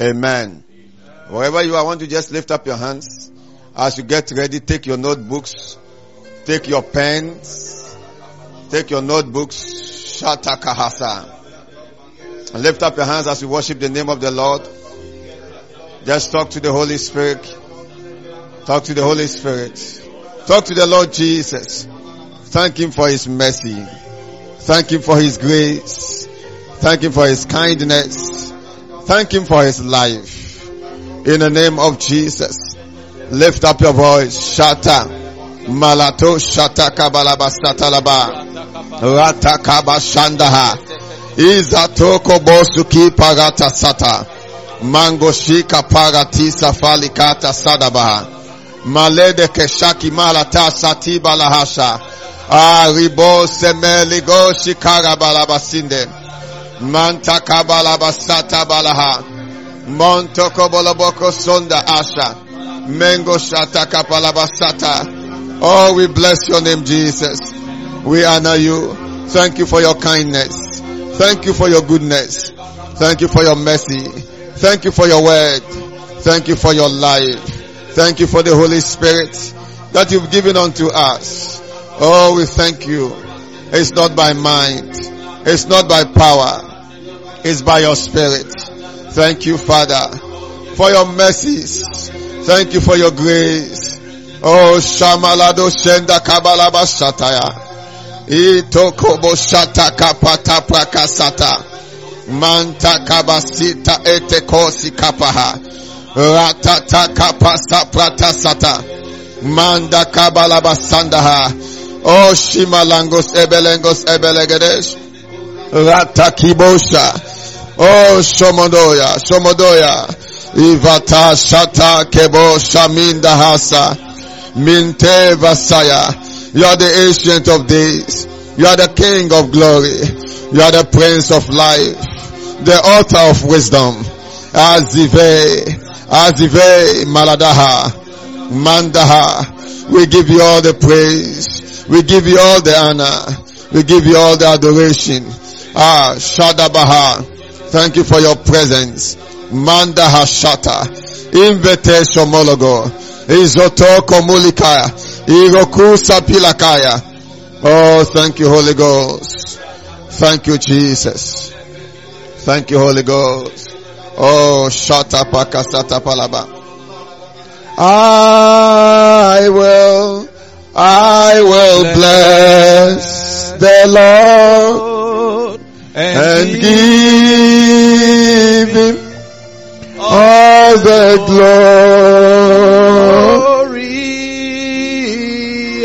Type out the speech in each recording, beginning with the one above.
Amen. Wherever you are, I want to just lift up your hands. As you get ready, take your notebooks, take your pens, take your notebooks, Shata Kahasa. And lift up your hands as you worship the name of the Lord. Just talk to the Holy Spirit. Talk to the Holy Spirit. Talk to the Lord Jesus. Thank Him for His mercy. Thank Him for His grace. Thank Him for His kindness. Thank Him for His life. In the name of Jesus. Lift up your voice. Shata. Malato shata kabalaba satalaba. Rata kabashandaha. Izatoko bosuki parata sata. Mango shika paratisa falikata sadabaha. Malede keshaki malata satiba lahasha. Aribo semeligo shikara balabasinde. Manta kabalabasata balaha. Montoko boloboko sonda asha. Mengo shata kapalabasata. Oh, we bless your name, Jesus. We honor you. Thank you for your kindness. Thank you for your goodness. Thank you for your mercy. Thank you for your word. Thank you for your life. Thank you for the Holy Spirit that you've given unto us. Oh, we thank you. It's not by might. It's not by power. It's by your spirit. Thank you, Father, for your mercies. Thank you for your grace. Oh, Shamalado Shenda Kabalaba Shataya. Itokobo Shata Kapata Prakasata. Manta Kabasita Etekosi Kapaha. Ratata Kapasa Pratasata. Manda Kabalaba Sandaha. Oh, Shimalangos Ebelengos Ebelegedesh. Ratakibosha. Oh, Shomodoya, Shomodoya. Ivata Shata Kebo Shaminda Hasa. Minte Vasaya. You are the ancient of days. You are the king of glory. You are the prince of life. The author of wisdom. Azive. Azive Maladaha. Mandaha. We give you all the praise. We give you all the honor. We give you all the adoration. Ah, Shadabaha. Thank you for your presence. Manda Hashata. Invitation Mologo. Izotoko Mulikaya. Iroku Sapilakaya. Oh, thank you, Holy Ghost. Thank you, Jesus. Thank you, Holy Ghost. Oh, Shata Pakasata Palaba. I will, I will bless the Lord and give him all the glory.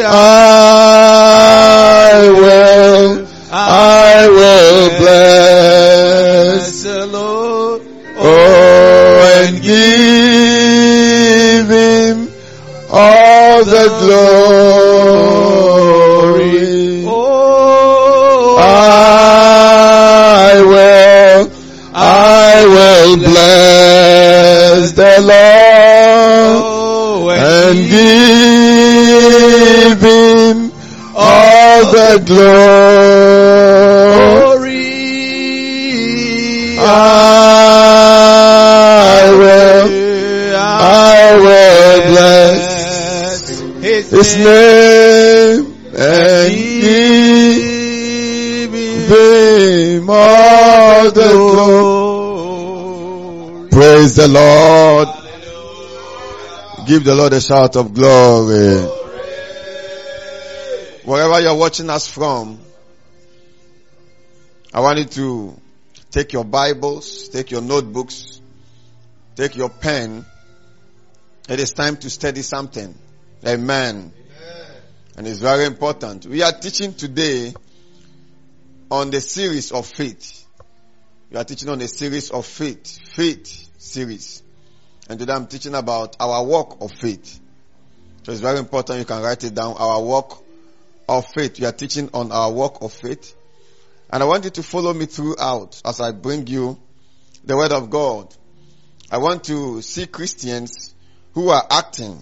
I will, I will bless the Lord. Oh, and give him all the glory. The Lord oh, and give him all oh, the glory. I will, I will bless his name and give him all the glory. Praise the Lord. Give the Lord a shout of glory. Wherever you're watching us from, I want you to take your Bibles, take your notebooks, take your pen. It is time to study something. Amen. And it's very important. We are teaching today on the series of faith. We are teaching on a series of faith. Faith series. And today I'm teaching about our walk of faith. So it's very important you can write it down. Our walk of faith. We are teaching on our walk of faith. And I want you to follow me throughout as I bring you the word of God. I want to see Christians who are acting,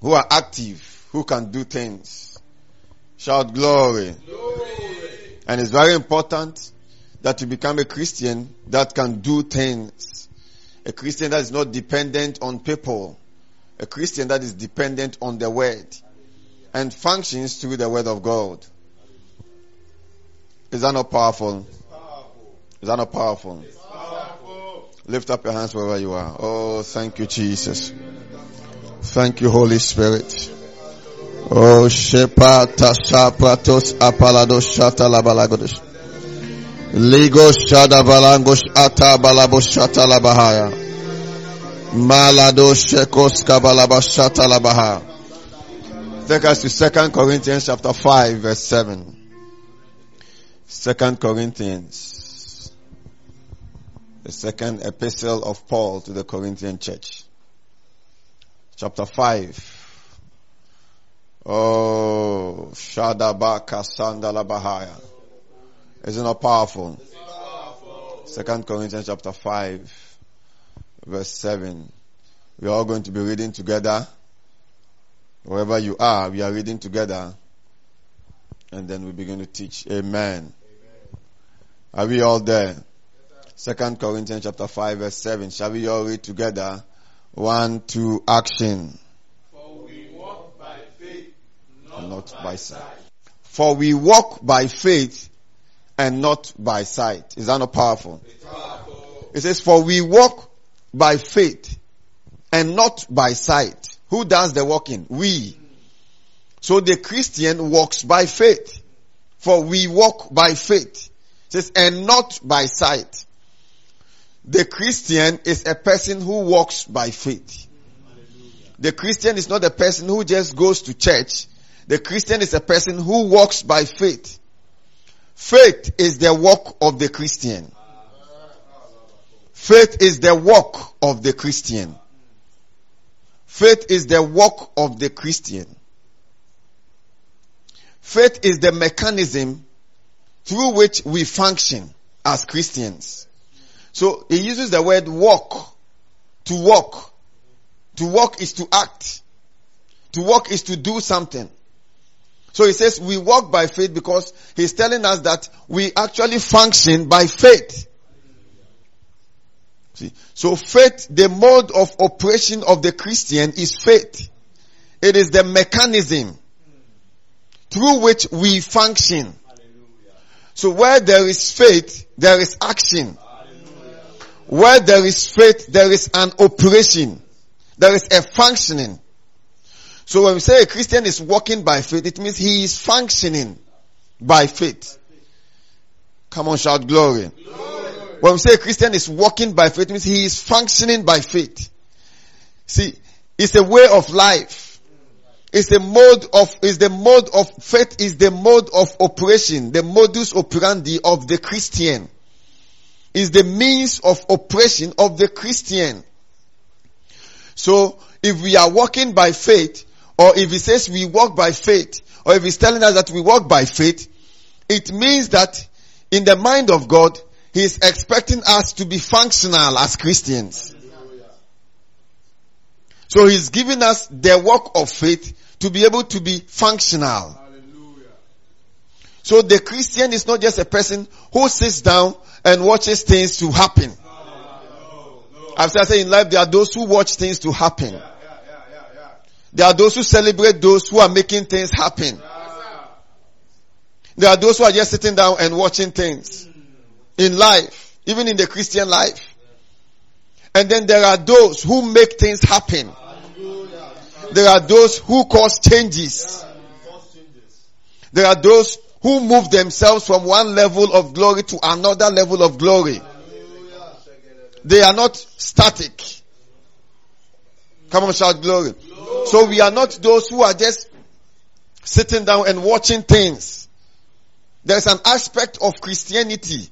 who are active, who can do things. Shout glory. And it's very important that you become a Christian that can do things. A Christian that is not dependent on people. A Christian that is dependent on the word and functions through the word of God. Is that not powerful? Is that not powerful? Lift up your hands wherever you are. Oh, thank you, Jesus. Thank you, Holy Spirit. Oh, Shepata Shapratos Apalados Shata Labalagodos. Ligo Shada Balangos Ata Balabos Shata Labahaya. Malado Shekos Kabalaba Shata Labaha. Take us to Second Corinthians chapter 5 verse 7. Second Corinthians. The second epistle of Paul to the Corinthian church. Chapter 5. Oh, Shadaba Kasandala Isn't it powerful? Second Corinthians chapter 5, verse 7. We are all going to be reading together. Wherever you are, we are reading together. And then we begin to teach. Amen. Are we all there? Second Corinthians chapter 5 verse 7. Shall we all read together? One, two, action. For we walk by faith, not by sight. For we walk by faith and not by sight. Is that not powerful? It says, for we walk by faith and not by sight. Who does the walking? We. So the Christian walks by faith. For we walk by faith. It says, and not by sight. The Christian is a person who walks by faith. The Christian is not a person who just goes to church. The Christian is a person who walks by faith. Faith is the walk of the Christian. Faith is the walk of the Christian. Faith is the walk of the Christian. Faith is the mechanism through which we function as Christians. So he uses the word walk to walk. To walk is to act. To walk is to do something. So he says we walk by faith because he's telling us that we actually function by faith. See, so faith, the mode of operation of the Christian is faith. It is the mechanism through which we function. So where there is faith, there is action. Where there is faith, there is an operation. There is a functioning. So when we say a Christian is walking by faith, it means he is functioning by faith. Come on, shout glory. glory. When we say a Christian is walking by faith, it means he is functioning by faith. See, it's a way of life. It's a mode of, is the mode of faith is the mode of operation, the modus operandi of the Christian. Is the means of operation of the Christian. So, if we are walking by faith, or if he says we walk by faith, or if he's telling us that we walk by faith, it means that in the mind of God, he is expecting us to be functional as Christians. So he's giving us the work of faith to be able to be functional. So the Christian is not just a person who sits down and watches things to happen. I've said in life there are those who watch things to happen. There are those who celebrate those who are making things happen. There are those who are just sitting down and watching things in life, even in the Christian life. And then there are those who make things happen. There are those who cause changes. There are those who move themselves from one level of glory to another level of glory. They are not static. Come on, shout glory. So we are not those who are just sitting down and watching things. There's an aspect of Christianity.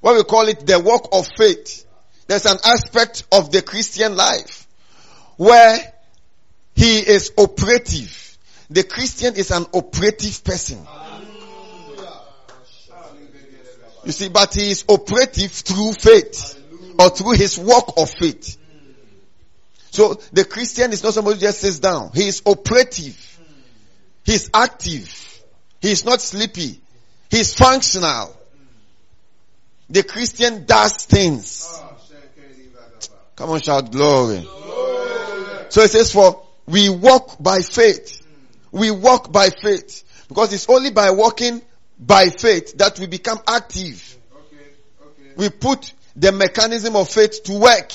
What we call it the walk of faith. There's an aspect of the Christian life where he is operative. The Christian is an operative person. You see, but he is operative through faith or through his walk of faith. So the Christian is not somebody who just sits down. He is operative. He is active. He is not sleepy. He is functional. The Christian does things. Come on, shout glory. So it says for we walk by faith. We walk by faith. Because it's only by walking by faith that we become active. We put the mechanism of faith to work.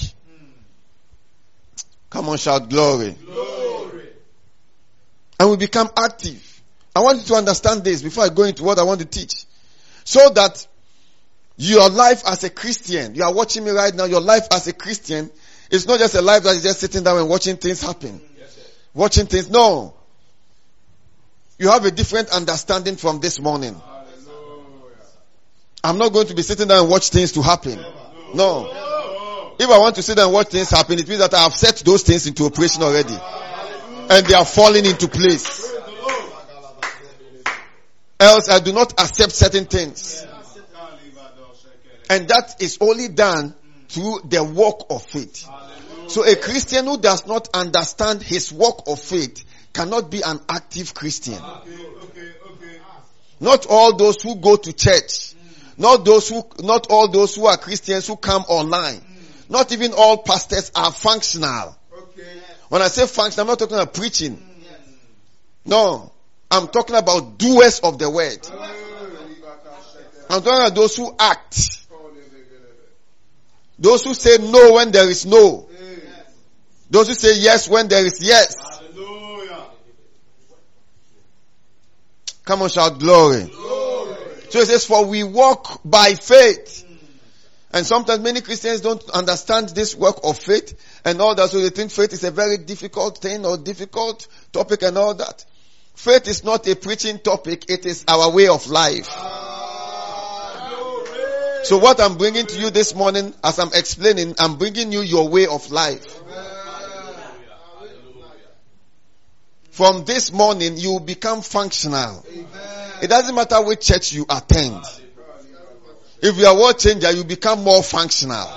Come on, shout glory. glory. And we become active. I want you to understand this before I go into what I want to teach. So that your life as a Christian, you are watching me right now, your life as a Christian is not just a life that is just sitting down and watching things happen. watching things. No. You have a different understanding from this morning. I'm not going to be sitting down and watch things to happen. No. If I want to sit and watch things happen, it means that I have set those things into operation already. And they are falling into place. Else I do not accept certain things. And that is only done through the work of faith. So a Christian who does not understand his work of faith cannot be an active Christian. Not all those who go to church, not those who, not all those who are Christians who come online, not even all pastors are functional. When I say functional, I'm not talking about preaching. No. I'm talking about doers of the word. I'm talking about those who act. Those who say no when there is no. Those who say yes when there is yes. Come on, shout glory. glory. So it says, for we walk by faith. And sometimes many Christians don't understand this work of faith and all that. So they think faith is a very difficult thing or difficult topic and all that. Faith is not a preaching topic. It is our way of life. So what I'm bringing to you this morning, as I'm explaining, I'm bringing you your way of life. From this morning, you become functional. It doesn't matter which church you attend. If you are world changer, you become more functional.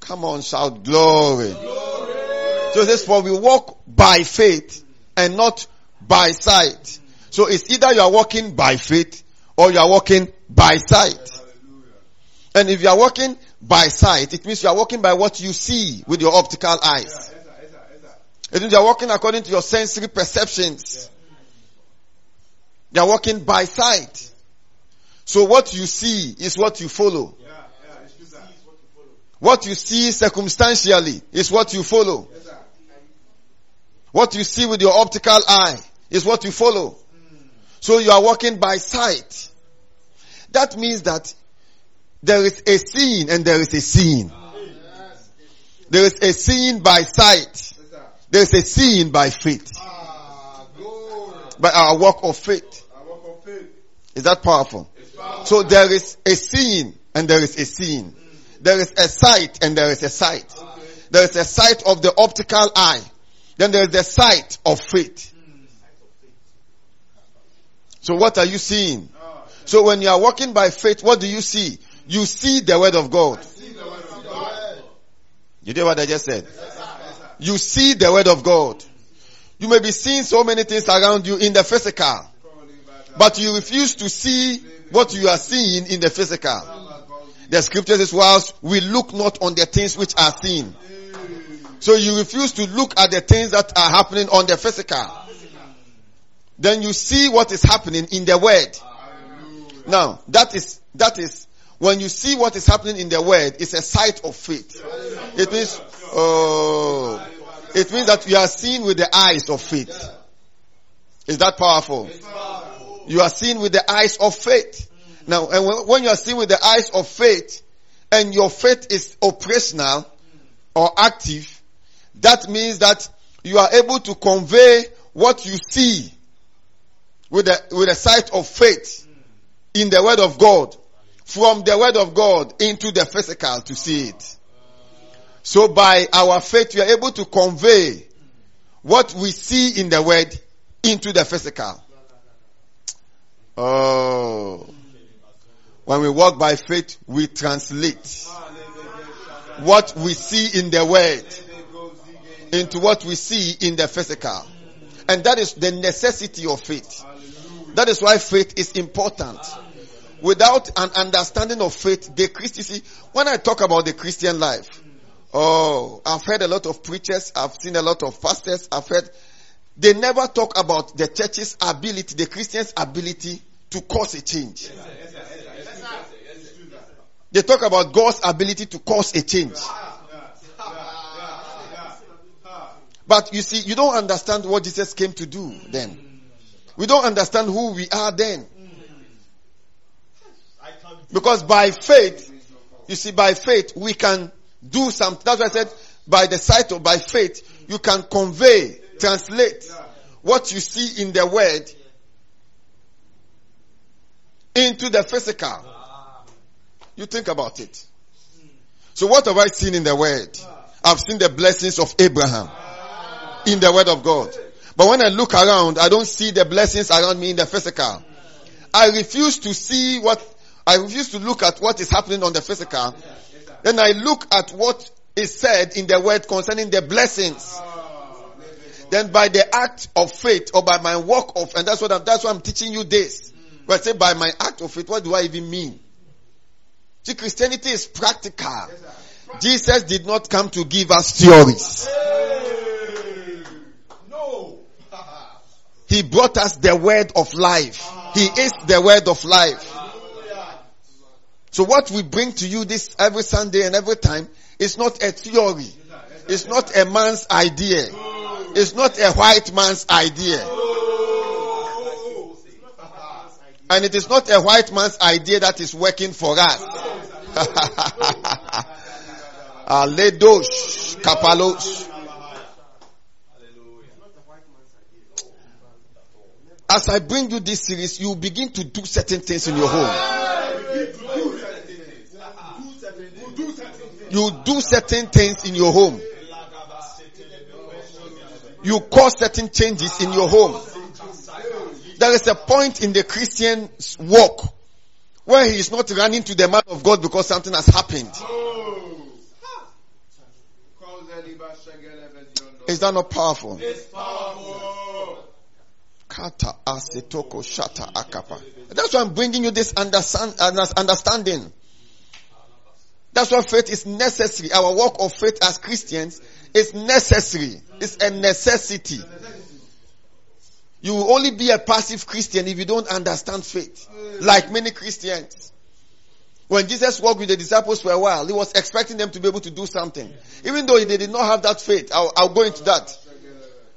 Come on, shout glory. So it says, for we walk by faith and not by sight. So it's either you are walking by faith or you are walking by sight. And if you are walking by sight, it means you are walking by what you see with your optical eyes. It means you are walking according to your sensory perceptions. You are walking by sight. So what you see is what you follow. What you see circumstantially is what you follow. What you see with your optical eye is what you follow. So you are walking by sight. That means that there is a seeing and there is a seeing. There is a seeing by sight. There is a seeing by faith. By our walk of faith. Is that powerful? So there is a seeing and there is a seeing. There is a sight and there is a sight. There is a sight of the optical eye. Then there is the sight of faith. So what are you seeing? So when you are walking by faith, what do you see? You see the word of God. You did what I just said? You see the word of God. You may be seeing so many things around you in the physical, but you refuse to see what you are seeing in the physical. The scripture says, whilst we look not on the things which are seen. So you refuse to look at the things that are happening on the physical. Then you see what is happening in the word. Now, that is, that is, when you see what is happening in the word, it's a sight of faith. It means, oh, it means that you are seeing with the eyes of faith. Is that powerful? You are seeing with the eyes of faith. Now, and when you are seeing with the eyes of faith, and your faith is operational or active, that means that you are able to convey what you see with the, with the sight of faith in the word of God from the word of God into the physical to see it. So by our faith, we are able to convey what we see in the word into the physical. Oh. When we walk by faith, we translate what we see in the word into what we see in the physical. And that is the necessity of faith. That is why faith is important. without an understanding of faith, the Christian, when I talk about the Christian life, oh, I've heard a lot of preachers, I've seen a lot of pastors, I've heard, they never talk about the church's ability, the Christian's ability to cause a change. They talk about God's ability to cause a change. But you see, you don't understand what Jesus came to do then. We don't understand who we are then. Because by faith, you see, by faith, we can do something. That's why I said, by the sight of, by faith, you can convey, translate what you see in the word into the physical. You think about it. So what have I seen in the word? I've seen the blessings of Abraham in the word of God. But when I look around, I don't see the blessings around me in the physical. I refuse to see what, I refuse to look at what is happening on the physical. Then I look at what is said in the word concerning the blessings. Then by the act of faith or by my work of, and that's what I'm, that's why I'm teaching you this. But I say by my act of faith, what do I even mean? See, Christianity is practical. Jesus did not come to give us theories. No, He brought us the word of life. He is the word of life. So what we bring to you this every Sunday and every time is not a theory. It's not a man's idea. It's not a white man's idea. And it is not a white man's idea that is working for us. Aledosh, kapalos. As I bring you this series, you begin to do certain things in your home. You do certain things in your home. You cause certain changes in your home. There is a point in the Christian's walk where he is not running to the man of God because something has happened. Is that not powerful? That's why I'm bringing you this understand, understanding. That's why faith is necessary. Our walk of faith as Christians is necessary. It's a necessity. You will only be a passive Christian if you don't understand faith. Like many Christians. When Jesus walked with the disciples for a while, he was expecting them to be able to do something. Even though they did not have that faith. I'll, I'll go into that.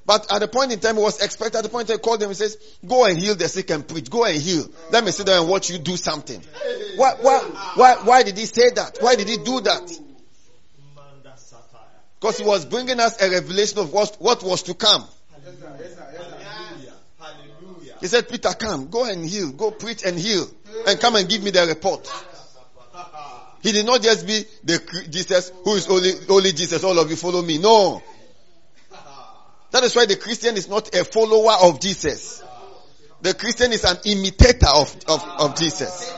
But at the point in time, he was expected, at the point he called them, he says, go and heal the sick and preach. Go and heal. Let me sit there and watch you do something. Why, why, why, why did he say that? Why did he do that? Because he was bringing us a revelation of what, what was to come. He said, Peter, come, go and heal, go preach and heal, and come and give me the report. He did not just be the Jesus who is only, only Jesus, all of you follow me. No. That is why the Christian is not a follower of Jesus. The Christian is an imitator of, of, of Jesus.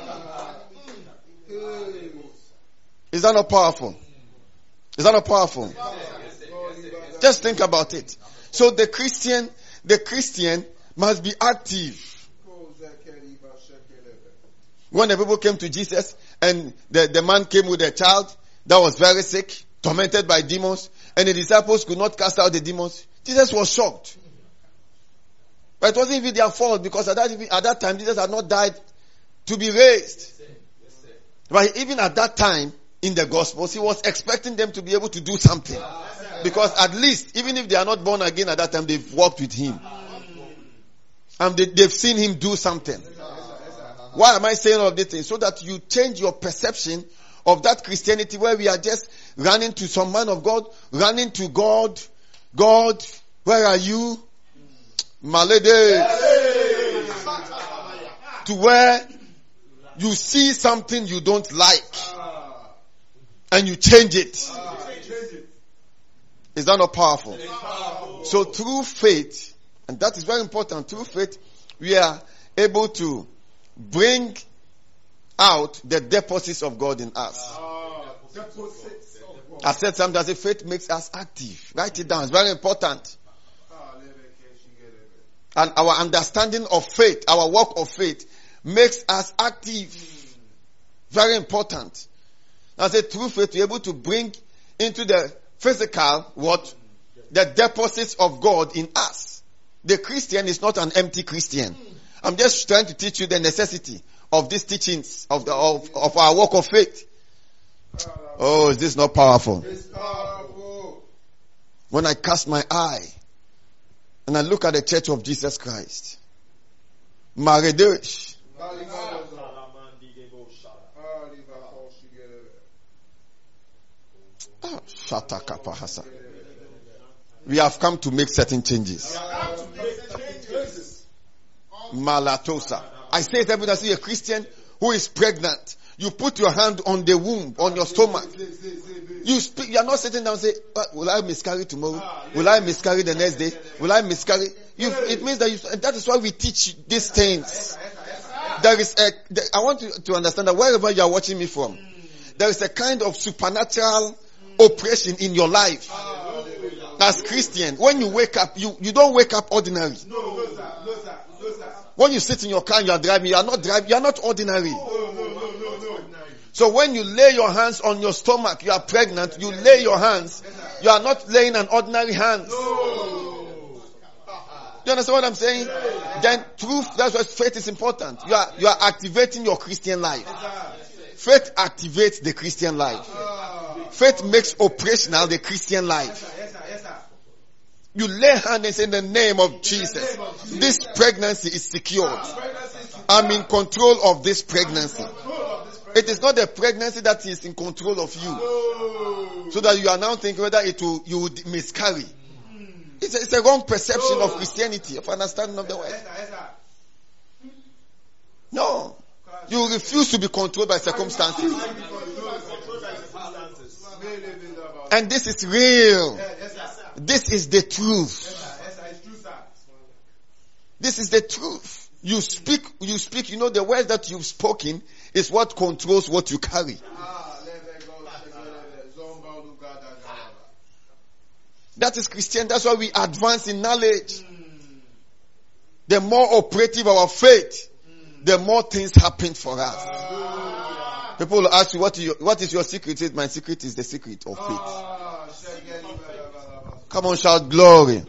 Is that not powerful? Is that not powerful? Just think about it. So the Christian, the Christian must be active. When the people came to Jesus and the, the man came with a child that was very sick, tormented by demons, and the disciples could not cast out the demons, Jesus was shocked. But it wasn't even their fault because at that, at that time Jesus had not died to be raised. But even at that time in the Gospels, he was expecting them to be able to do something. Because at least, even if they are not born again at that time, they've walked with him. And they, they've seen him do something. Why am I saying all of these things? So that you change your perception of that Christianity where we are just running to some man of God, running to God. God, where are you? Malede. To where you see something you don't like and you change it. Is that not powerful? So through faith, and that is very important, through faith, we are able to bring out the deposits of God in us. I said said faith makes us active. Write it down, it's very important. And our understanding of faith, our work of faith, makes us active. Very important. I say through faith, we're able to bring into the physical what? The deposits of God in us. The Christian is not an empty Christian. I'm just trying to teach you the necessity of these teachings of the, of, of our walk of faith. Oh, is this not powerful? When I cast my eye and I look at the church of Jesus Christ, Maredesh, Ah, Shatakapahasa. We have come to make certain changes. Malatosa. I say it every time I see a Christian who is pregnant. You put your hand on the womb, on your stomach. You speak, you are not sitting down and say, "Uh, will I miscarry tomorrow? Will I miscarry the next day? Will I miscarry? You, it means that you, that is why we teach these things. There is a, the- I want you to understand that wherever you are watching me from, there is a kind of supernatural operation in your life. As Christian, when you wake up, you, you don't wake up ordinary. When you sit in your car and you are driving, you are not driving, you are not ordinary. So when you lay your hands on your stomach, you are pregnant, you lay your hands, you are not laying an ordinary hands. You understand what I'm saying? Then truth, that's why faith is important. You are, you are activating your Christian life. Faith activates the Christian life. Faith makes operational the Christian life. You lay hands and in the name of Jesus, this pregnancy is secured. I'm in control of this pregnancy. It is not the pregnancy that is in control of you. So that you are now thinking whether it will, you would miscarry. It's a, it's a wrong perception of Christianity, of understanding of the word. No. You refuse to be controlled by circumstances. And this is real. This is the truth. This is the truth. You speak, you speak, you know, the words that you've spoken is what controls what you carry. That is Christian. That's why we advance in knowledge. The more operative our faith, the more things happen for us. People will ask you, what is your, what is your secret? Say, My secret is the secret of faith. Come on, shout glory.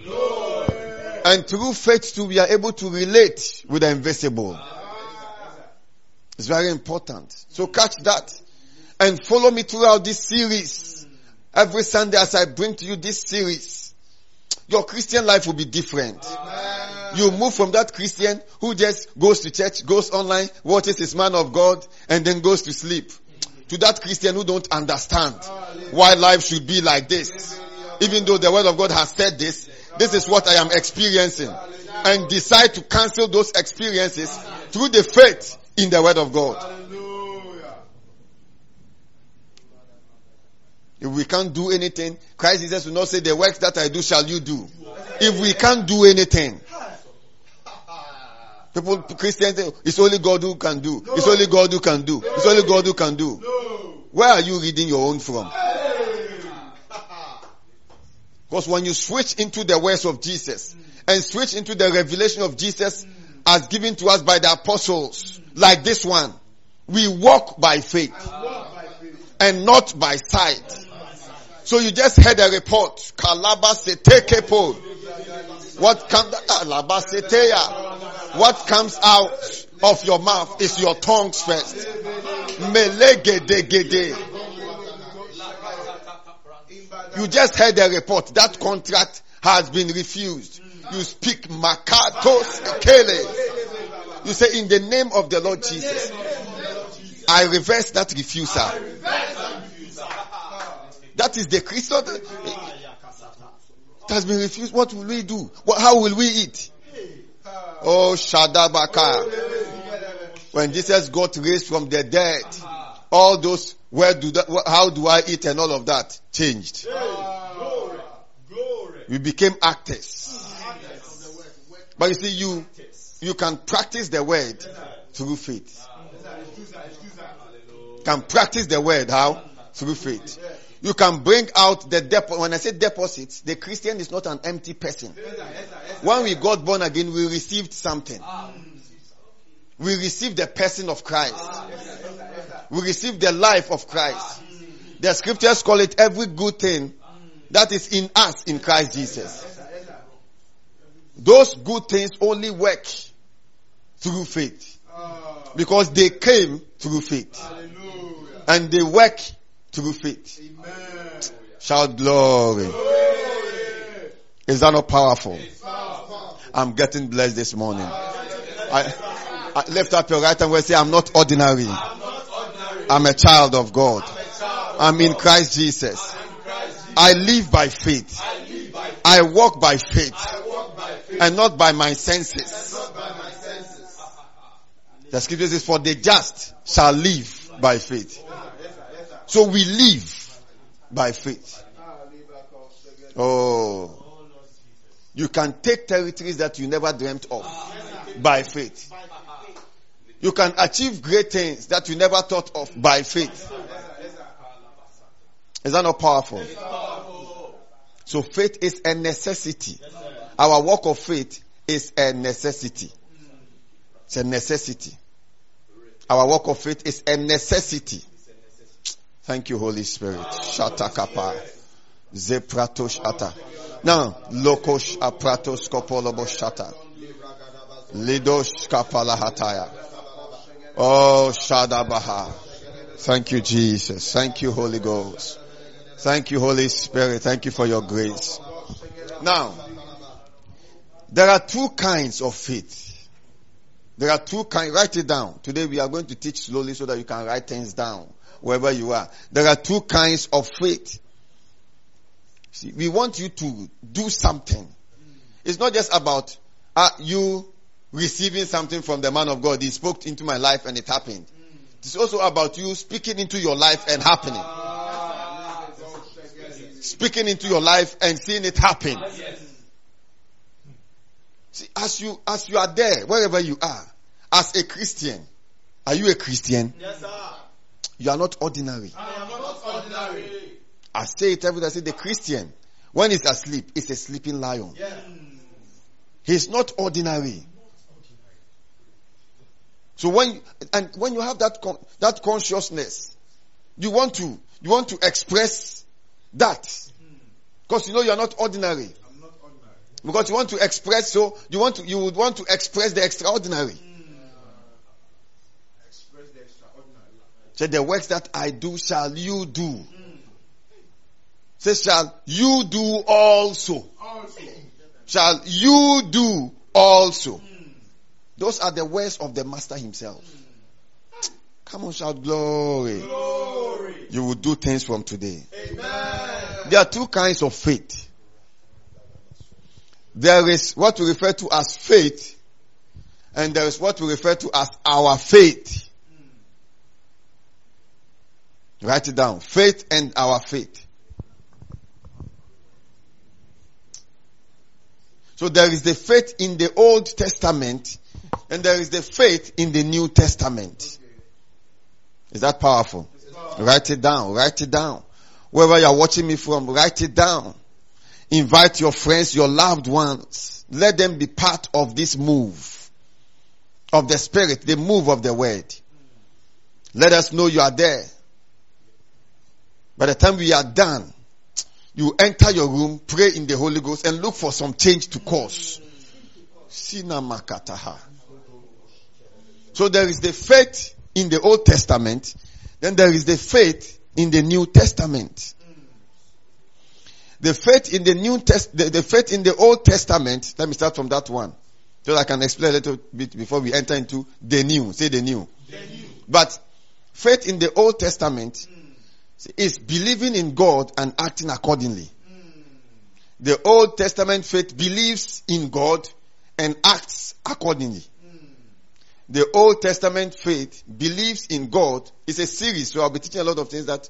And through faith too, we are able to relate with the invisible. It's very important. So catch that and follow me throughout this series. Every Sunday as I bring to you this series, your Christian life will be different. You move from that Christian who just goes to church, goes online, watches his man of God, and then goes to sleep. To that Christian who don't understand why life should be like this. Even though the word of God has said this, this is what I am experiencing. And decide to cancel those experiences through the faith in the word of God. If we can't do anything, Christ Jesus will not say, the works that I do shall you do. If we can't do anything, people, Christians it's only God who can do. It's only God who can do. It's only God who can do. Where are you reading your own from? Because when you switch into the words of Jesus and switch into the revelation of Jesus as given to us by the apostles, like this one, we walk by faith and not by sight. So you just heard a report. What comes. What comes out of your mouth is your tongues first. You just heard a report. That contract has been refused. You speak Makatos Kele. You say in the name of the Lord Jesus. I reverse that refusal. That is the Christian. It has been refused. What will we do? What, how will we eat? Oh, Shadabaka. When Jesus got raised from the dead, all those, where do that, how do I eat and all of that changed. We became actors. But you see, you, you can practice the word through faith. Can practice the word how? Through faith. You can bring out the deposit. When I say deposits, the Christian is not an empty person. When we got born again, we received something. We received the person of Christ. we received the life of Christ. The scriptures call it every good thing that is in us in Christ Jesus. Those good things only work through faith. Because they came through faith. And they work through faith. Shout glory. Is that not powerful? I'm getting blessed this morning. I, I lift up your right hand and say, I'm not ordinary. I'm a child of God. I'm in Christ Jesus. I live by faith. I walk by faith. And not by my senses. The scripture says, for the just shall live by faith. So we live by faith. Oh. You can take territories that you never dreamt of by faith. You can achieve great things that you never thought of by faith. Is that not powerful? So faith is a necessity. Our walk of faith is a necessity. It's a necessity. Our walk of faith is a necessity. Thank you, Holy Spirit. Shata kapa. Zepratosh ata. Now, lokosh apratos kopolobo shata. Lidosh kapala hataya. Oh, Shadabaha. Thank you, Jesus. Thank you, Holy Ghost. Thank you, Holy Spirit. Thank you for your grace. Now, there are two kinds of faith. There are two kinds. Write it down. Today we are going to teach slowly so that you can write things down wherever you are. There are two kinds of faith. See, we want you to do something. It's not just about uh, you receiving something from the man of God. He spoke into my life and it happened. It's also about you speaking into your life and happening. Speaking into your life and seeing it happen. See, as you, as you are there, wherever you are, as a Christian, are you a Christian? Yes, sir. You are not ordinary. I am not ordinary. I say it every day. I say the Christian, when he's asleep, is a sleeping lion. Yes. He's not ordinary. So when and when you have that con- that consciousness, you want to you want to express that because you know you are not ordinary. I'm not ordinary. Because you want to express so you want to you would want to express the extraordinary. Express the Say the works that I do shall you do. Say shall you do also. Also. Shall you do also. Those are the words of the master himself. Come on, shout glory. Glory. You will do things from today. Amen. There are two kinds of faith. There is what we refer to as faith, and there is what we refer to as our faith. Write it down. Faith and our faith. So there is the faith in the Old Testament, and there is the faith in the New Testament. Is that powerful? Write it down. Write it down. Wherever you are watching me from, write it down. Invite your friends, your loved ones. Let them be part of this move of the Spirit, the move of the Word. Let us know you are there. By the time we are done, you enter your room, pray in the Holy Ghost, and look for some change to cause. Sinamakataha. So there is the faith in the Old Testament, then there is the faith in the New Testament. The faith in the New Test, the, the faith in the Old Testament, let me start from that one. So that I can explain a little bit before we enter into the new. Say the new. But faith in the Old Testament is believing in God and acting accordingly. The Old Testament faith believes in God and acts accordingly. The Old Testament faith believes in God. It's a series, so I'll be teaching a lot of things that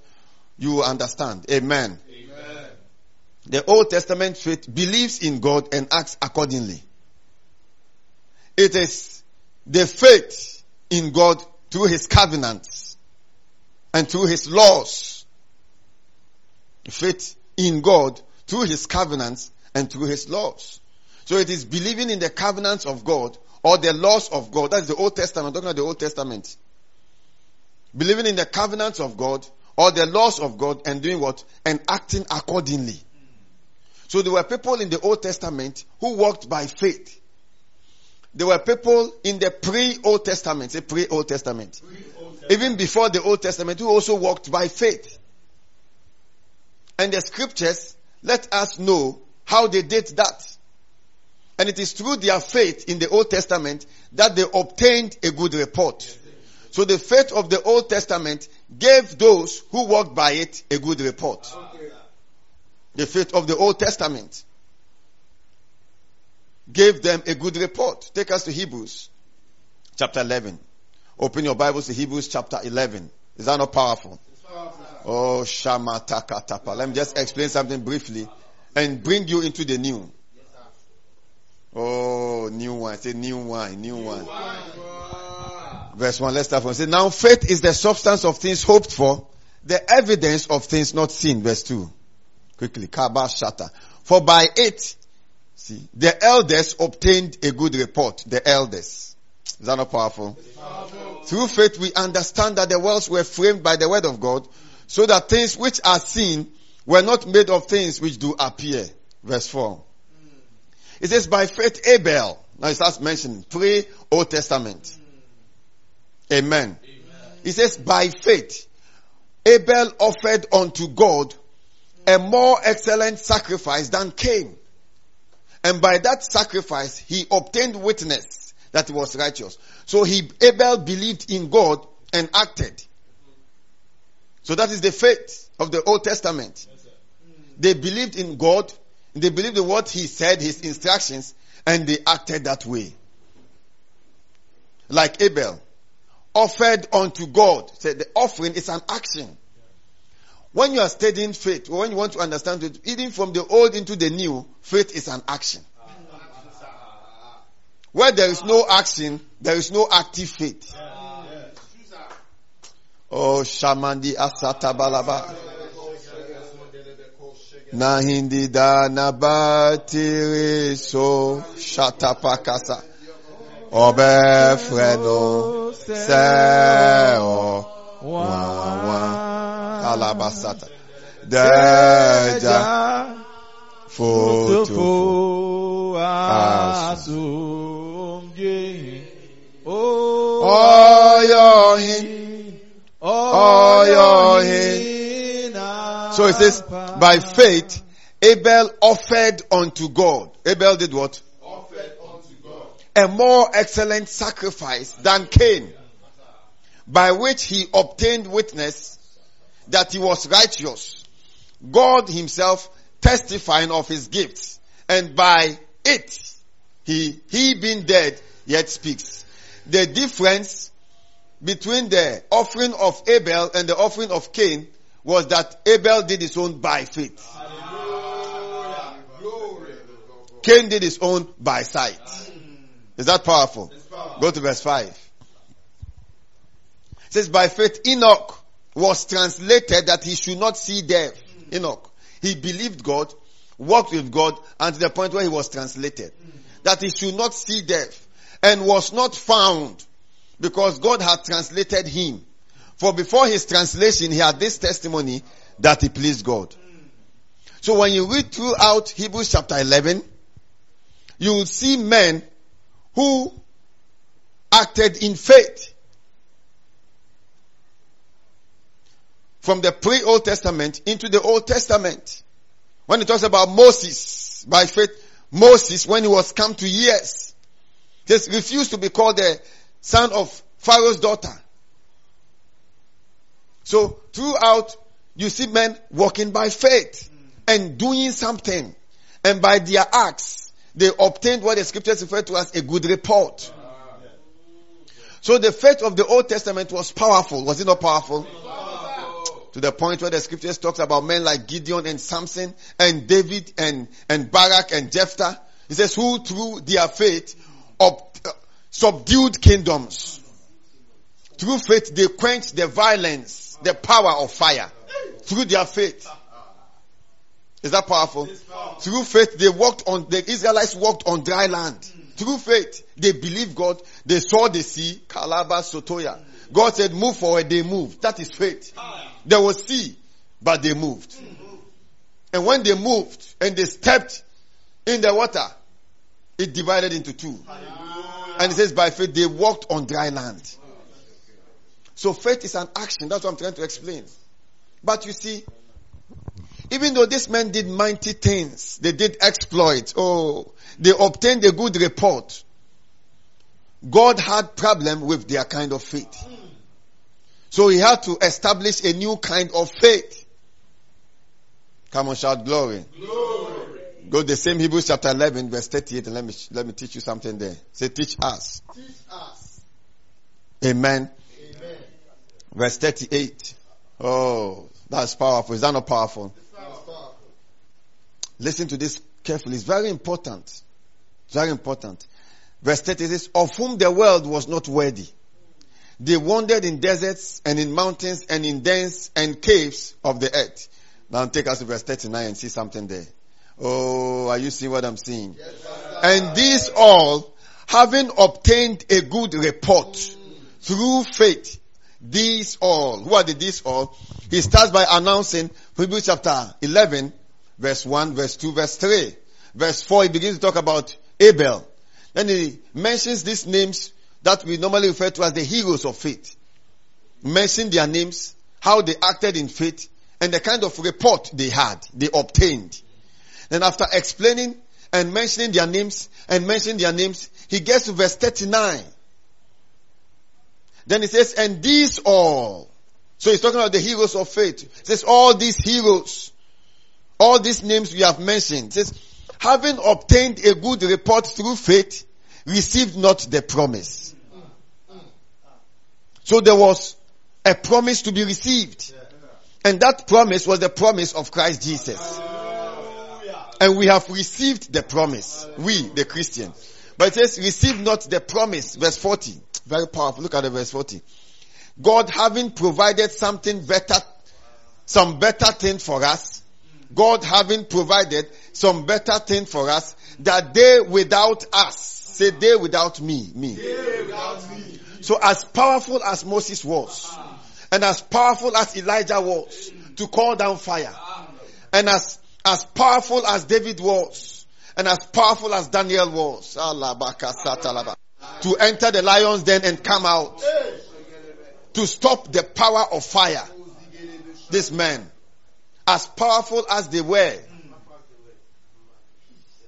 you will understand. Amen. Amen. The Old Testament faith believes in God and acts accordingly. It is the faith in God through His covenants and through His laws. Faith in God through His covenants and through His laws. So it is believing in the covenants of God or the laws of God. That's the Old Testament. I'm talking about the Old Testament. believing in the covenants of God or the laws of God and doing what? And acting accordingly. So there were people in the Old Testament who walked by faith. There were people in the pre-Old Testament, say pre-Old Testament, even before the Old Testament, who also walked by faith. And the scriptures let us know how they did that. And it is through their faith in the Old Testament that they obtained a good report. So the faith of the Old Testament gave those who walked by it a good report. The faith of the Old Testament gave them a good report. Take us to Hebrews chapter 11. Open your Bibles to Hebrews chapter 11. Is that not powerful? Oh, Shamataka Tapa. Let me just explain something briefly and bring you into the new. Oh, new one. Say new wine, new one. Verse 1, let's start from. Say, now faith is the substance of things hoped for, the evidence of things not seen. Verse 2. Quickly. Kaba Shata. For by it, see, the elders obtained a good report. The elders. Is that not powerful? powerful? Through faith we understand that the worlds were framed by the word of God, so that things which are seen were not made of things which do appear. Verse 4. It says, by faith Abel. Now it starts mentioning pre-Old Testament. Amen. Amen. He says, by faith, Abel offered unto God a more excellent sacrifice than Cain. And by that sacrifice, he obtained witness that he was righteous. So he, Abel believed in God and acted. So that is the faith of the Old Testament. Hmm. They believed in God, they believed in what he said, his instructions, and they acted that way. Like Abel offered unto God. Said the offering is an action. When you are studying faith, or when you want to understand it, even from the old into the new, faith is an action. Ah. Where there is no action, there is no active faith. Oh, Shamandi Asata Balaba. Nahindi da nabatiri so shatapakasa. Obe fredo se o wa wa kalabasata. Deja foto asumje oyohin oyohin. So it says, by faith, Abel offered unto God. Abel did what? Offered unto God. A more excellent sacrifice than Cain, by which he obtained witness that he was righteous. God himself testifying of his gifts, and by it, he, he being dead, yet speaks. The difference between the offering of Abel and the offering of Cain was that Abel did his own by faith. Cain did his own by sight. Is that powerful? Go to verse 5. It says, by faith Enoch was translated that he should not see death. Enoch. He believed God, walked with God, and to the point where he was translated. That he should not see death. And was not found because God had translated him. For before his translation, he had this testimony that he pleased God. So when you read throughout Hebrews chapter 11, you will see men who acted in faith. From the pre-Old Testament into the Old Testament. When it talks about Moses, by faith, Moses, when he was come to years, just refused to be called the son of Pharaoh's daughter. So throughout, you see men walking by faith and doing something. And by their acts, they obtained what the scriptures refer to as a good report. So the faith of the Old Testament was powerful. Was it not powerful? To the point where the scriptures talks about men like Gideon and Samson and David and, and Barak and Jephthah. He says, who through their faith uh, subdued kingdoms. Through faith they quenched the violence, the power of fire. Through their faith. Is that powerful? Through faith they walked on, the Israelites walked on dry land. Through faith they believed God. They saw the sea, Kalaba Sotoya. God said, move forward, they moved. That is faith. There was sea, but they moved. And when they moved and they stepped in the water, it divided into two. And it says, by faith, they walked on dry land. So faith is an action. That's what I'm trying to explain. But you see, even though these men did mighty things, they did exploits, oh, they obtained a good report. God had problem with their kind of faith. So he had to establish a new kind of faith. Come on, shout glory. Glory. Go the same Hebrews chapter 11 verse 38 and let me, let me teach you something there. Say teach us. Teach us. Amen. Amen. Verse 38. Oh, that's powerful. Is that not powerful? Powerful. Listen to this carefully. It's very important. It's very important. Verse 30 says, of whom the world was not worthy. They wandered in deserts and in mountains and in dens and caves of the earth. Now take us to verse 39 and see something there. Oh, are you seeing what I'm seeing? And these all, having obtained a good report through faith, these all, who are the these all? He starts by announcing Hebrews chapter 11, verse 1, verse 2, verse 3. Verse 4, he begins to talk about Abel. Then he mentions these names that we normally refer to as the heroes of faith. Mention their names, how they acted in faith, and the kind of report they had, they obtained. Then after explaining and mentioning their names and mentioning their names, he gets to verse 39. Then he says, and these all. So he's talking about the heroes of faith. He says, all these heroes, all these names we have mentioned, he says, having obtained a good report through faith, received not the promise. So there was a promise to be received. And that promise was the promise of Christ Jesus. And we have received the promise. We, the Christian. But it says, receive not the promise. Verse 40. Very powerful. Look at the verse 40. God having provided something better, some better thing for us. God having provided some better thing for us that they without us, say they without me, me. Without me. So as powerful as Moses was, and as powerful as Elijah was to call down fire, and as, as powerful as David was, and as powerful as Daniel was, to enter the lion's den and come out, to stop the power of fire, this man, as powerful as they were,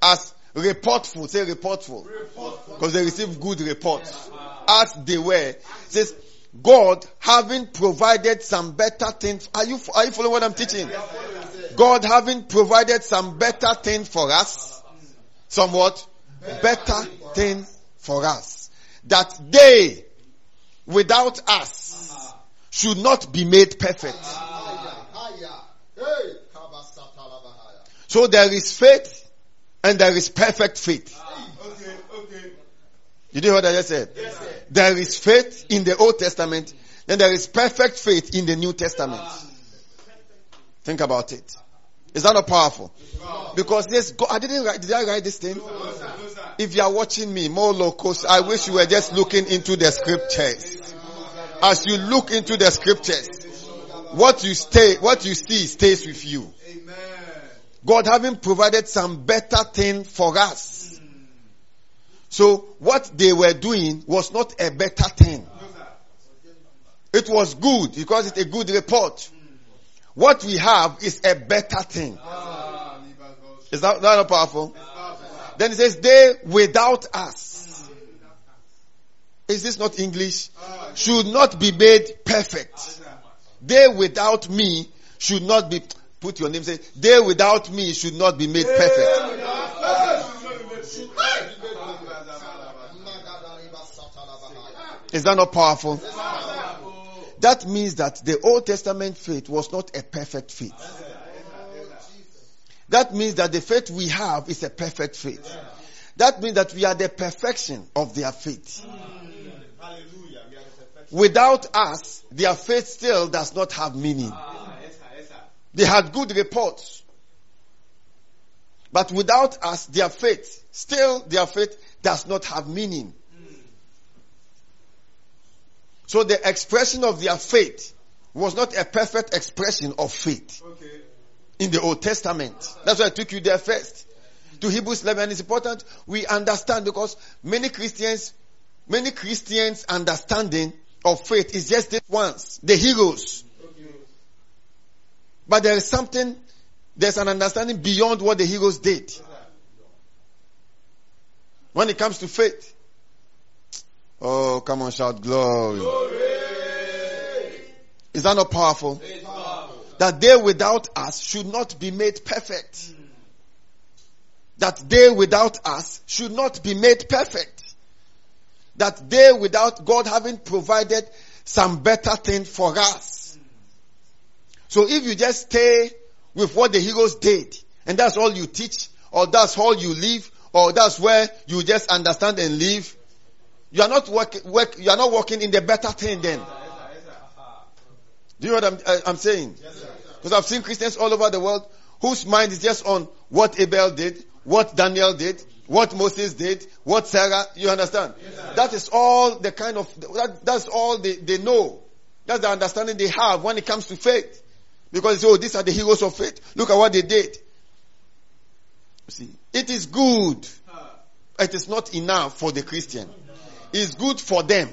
as reportful, say reportful, because they received good reports, as they were, says, God having provided some better things. Are you, are you following what I'm teaching? God having provided some better thing for us. Somewhat better thing for us. That they, without us, should not be made perfect. Higher. Hey. Kabasatalabahaya. So there is faith and there is perfect faith. You know what I just said? Yes, sir. There is faith in the Old Testament, and there is perfect faith in the New Testament. Think about it. Is that not powerful? Because yes, God, I didn't write, did I write this thing? If you are watching me, more locals, I wish you were just looking into the scriptures. As you look into the scriptures, what you stay, what you see stays with you. Amen. God having provided some better thing for us. So what they were doing was not a better thing. It was good because it's a good report. What we have is a better thing. Ah, Is that, that not powerful? Then it says, they without us. Is this not English? Should not be made perfect. They without me should not be, put your name, say, they without me should not be made perfect. Is that not powerful? That means that the Old Testament faith was not a perfect faith. That means that the faith we have is a perfect faith. That means that we are the perfection of their faith. Without us, their faith still does not have meaning. They had good reports. But without us, their faith, still their faith does not have meaning. So the expression of their faith was not a perfect expression of faith Okay. in the Old Testament. That's why I took you there first. To Hebrews 11 it's important we understand because many Christians, many Christians understanding of faith is just this once, the heroes. Okay. But there is something, there's an understanding beyond what the heroes did. When it comes to faith. Oh, come on, shout glory. Is that not powerful? That they without us should not be made perfect. That they without us should not be made perfect. That they without God having provided some better thing for us. So if you just stay with what the heroes did, and that's all you teach, or that's all you live, or that's where you just understand and live, you are not work, work you are not working in the better thing then. Do you know what I'm, uh, I'm saying? Because I've seen Christians all over the world whose mind is just on what Abel did, what Daniel did, what Moses did, what Sarah, you understand? that is all the kind of, that, that's all they, they know. That's the understanding they have when it comes to faith. Because oh, these are the heroes of faith. Look at what they did. You see, it is good. It is not enough for the Christian. It's good for them.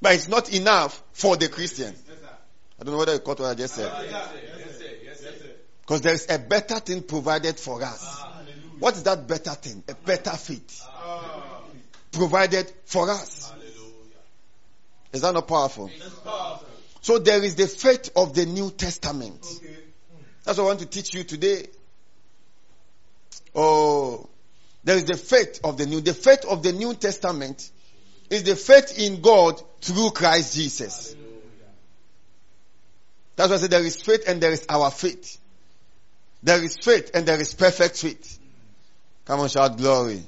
But it's not enough for the Christian. I don't know whether you caught what I just said. Because there is a better thing provided for us. What is that better thing? A better faith. Provided for us. Is that not powerful? So there is the faith of the New Testament. That's what I want to teach you today. Oh, there is the faith of the New. The faith of the New Testament is the faith in God through Christ Jesus. That's why I said there is faith and there is our faith. There is faith and there is perfect faith. Come on, shout glory.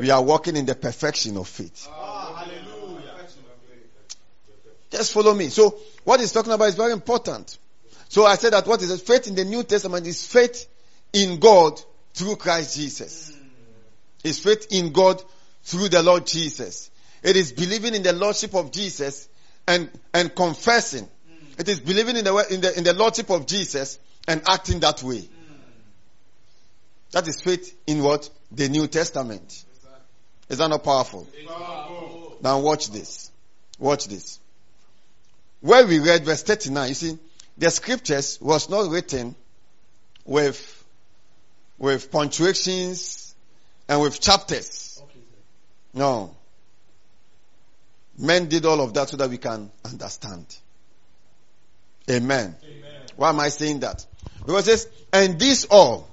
We are walking in the perfection of faith. Ah, hallelujah. Just follow me. So what he's talking about is very important. So I said that what is it? Faith in the New Testament is faith in God through Christ Jesus. It's faith in God through the Lord Jesus. It is believing in the Lordship of Jesus and, and confessing. Mm. It is believing in the, in the, in the Lordship of Jesus and acting that way. Mm. That is faith in what? The New Testament. Is that not powerful? Now watch this. Watch this. Where we read verse 39, you see, the scriptures was not written with, with punctuations and with chapters. No. Men did all of that so that we can understand. Amen. Why am I saying that? Because it says, and this all,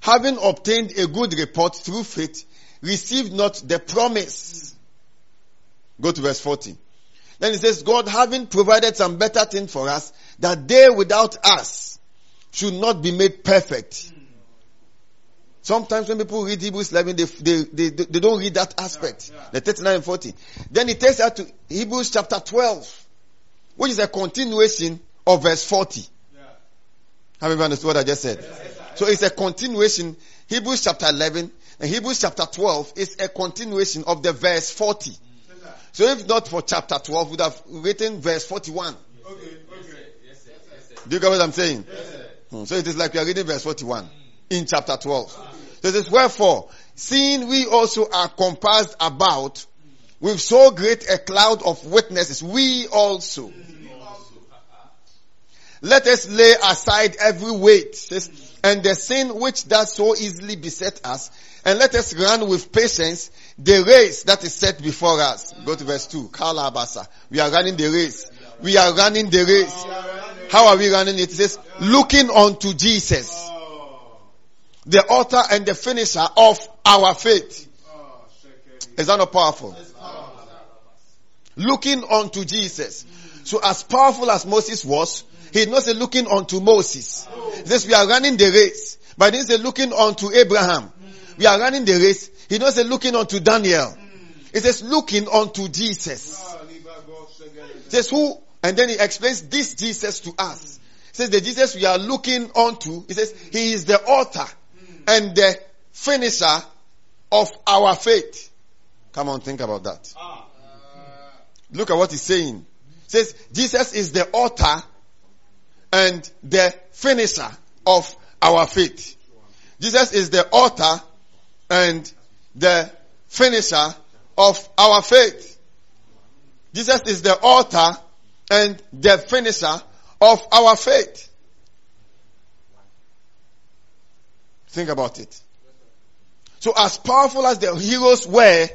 having obtained a good report through faith, received not the promise. Go to verse 40. Then it says, God having provided some better thing for us, that they without us should not be made perfect. Sometimes when people read Hebrews 11, they, they, they, they don't read that aspect. The 39 and 40. Then it takes us to Hebrews chapter 12, which is a continuation of verse 40. Have you understood what I just said? So it's a continuation. Hebrews chapter 11 and Hebrews chapter 12 is a continuation of the verse 40. So if not for chapter 12, we would have written verse 41. Okay, okay. Do you get what I'm saying? Hmm, So it is like we are reading verse 41 in chapter 12. So says, wherefore, seeing we also are compassed about with so great a cloud of witnesses, we also. Let us lay aside every weight says, and the sin which does so easily beset us, and let us run with patience the race that is set before us. Go to verse 2. Kalabasa. We are running the race. We are running the race. How are we running it? It says, looking unto Jesus, the author and the finisher of our faith. Is that not powerful? Looking unto Jesus. So as powerful as Moses was, he not say looking unto Moses. Says we are running the race. But he say looking unto Abraham. We are running the race. He not say looking unto Daniel. He says looking unto Jesus. He says who, and then he explains this Jesus to us. He says the Jesus we are looking unto, he says he is the author and the finisher of our faith. Come on, think about that. Look at what he's saying. Says, Jesus is the author and the finisher of our faith. Jesus is the author and the finisher of our faith. Jesus is the author and the finisher of our faith. Think about it. So as powerful as the heroes were,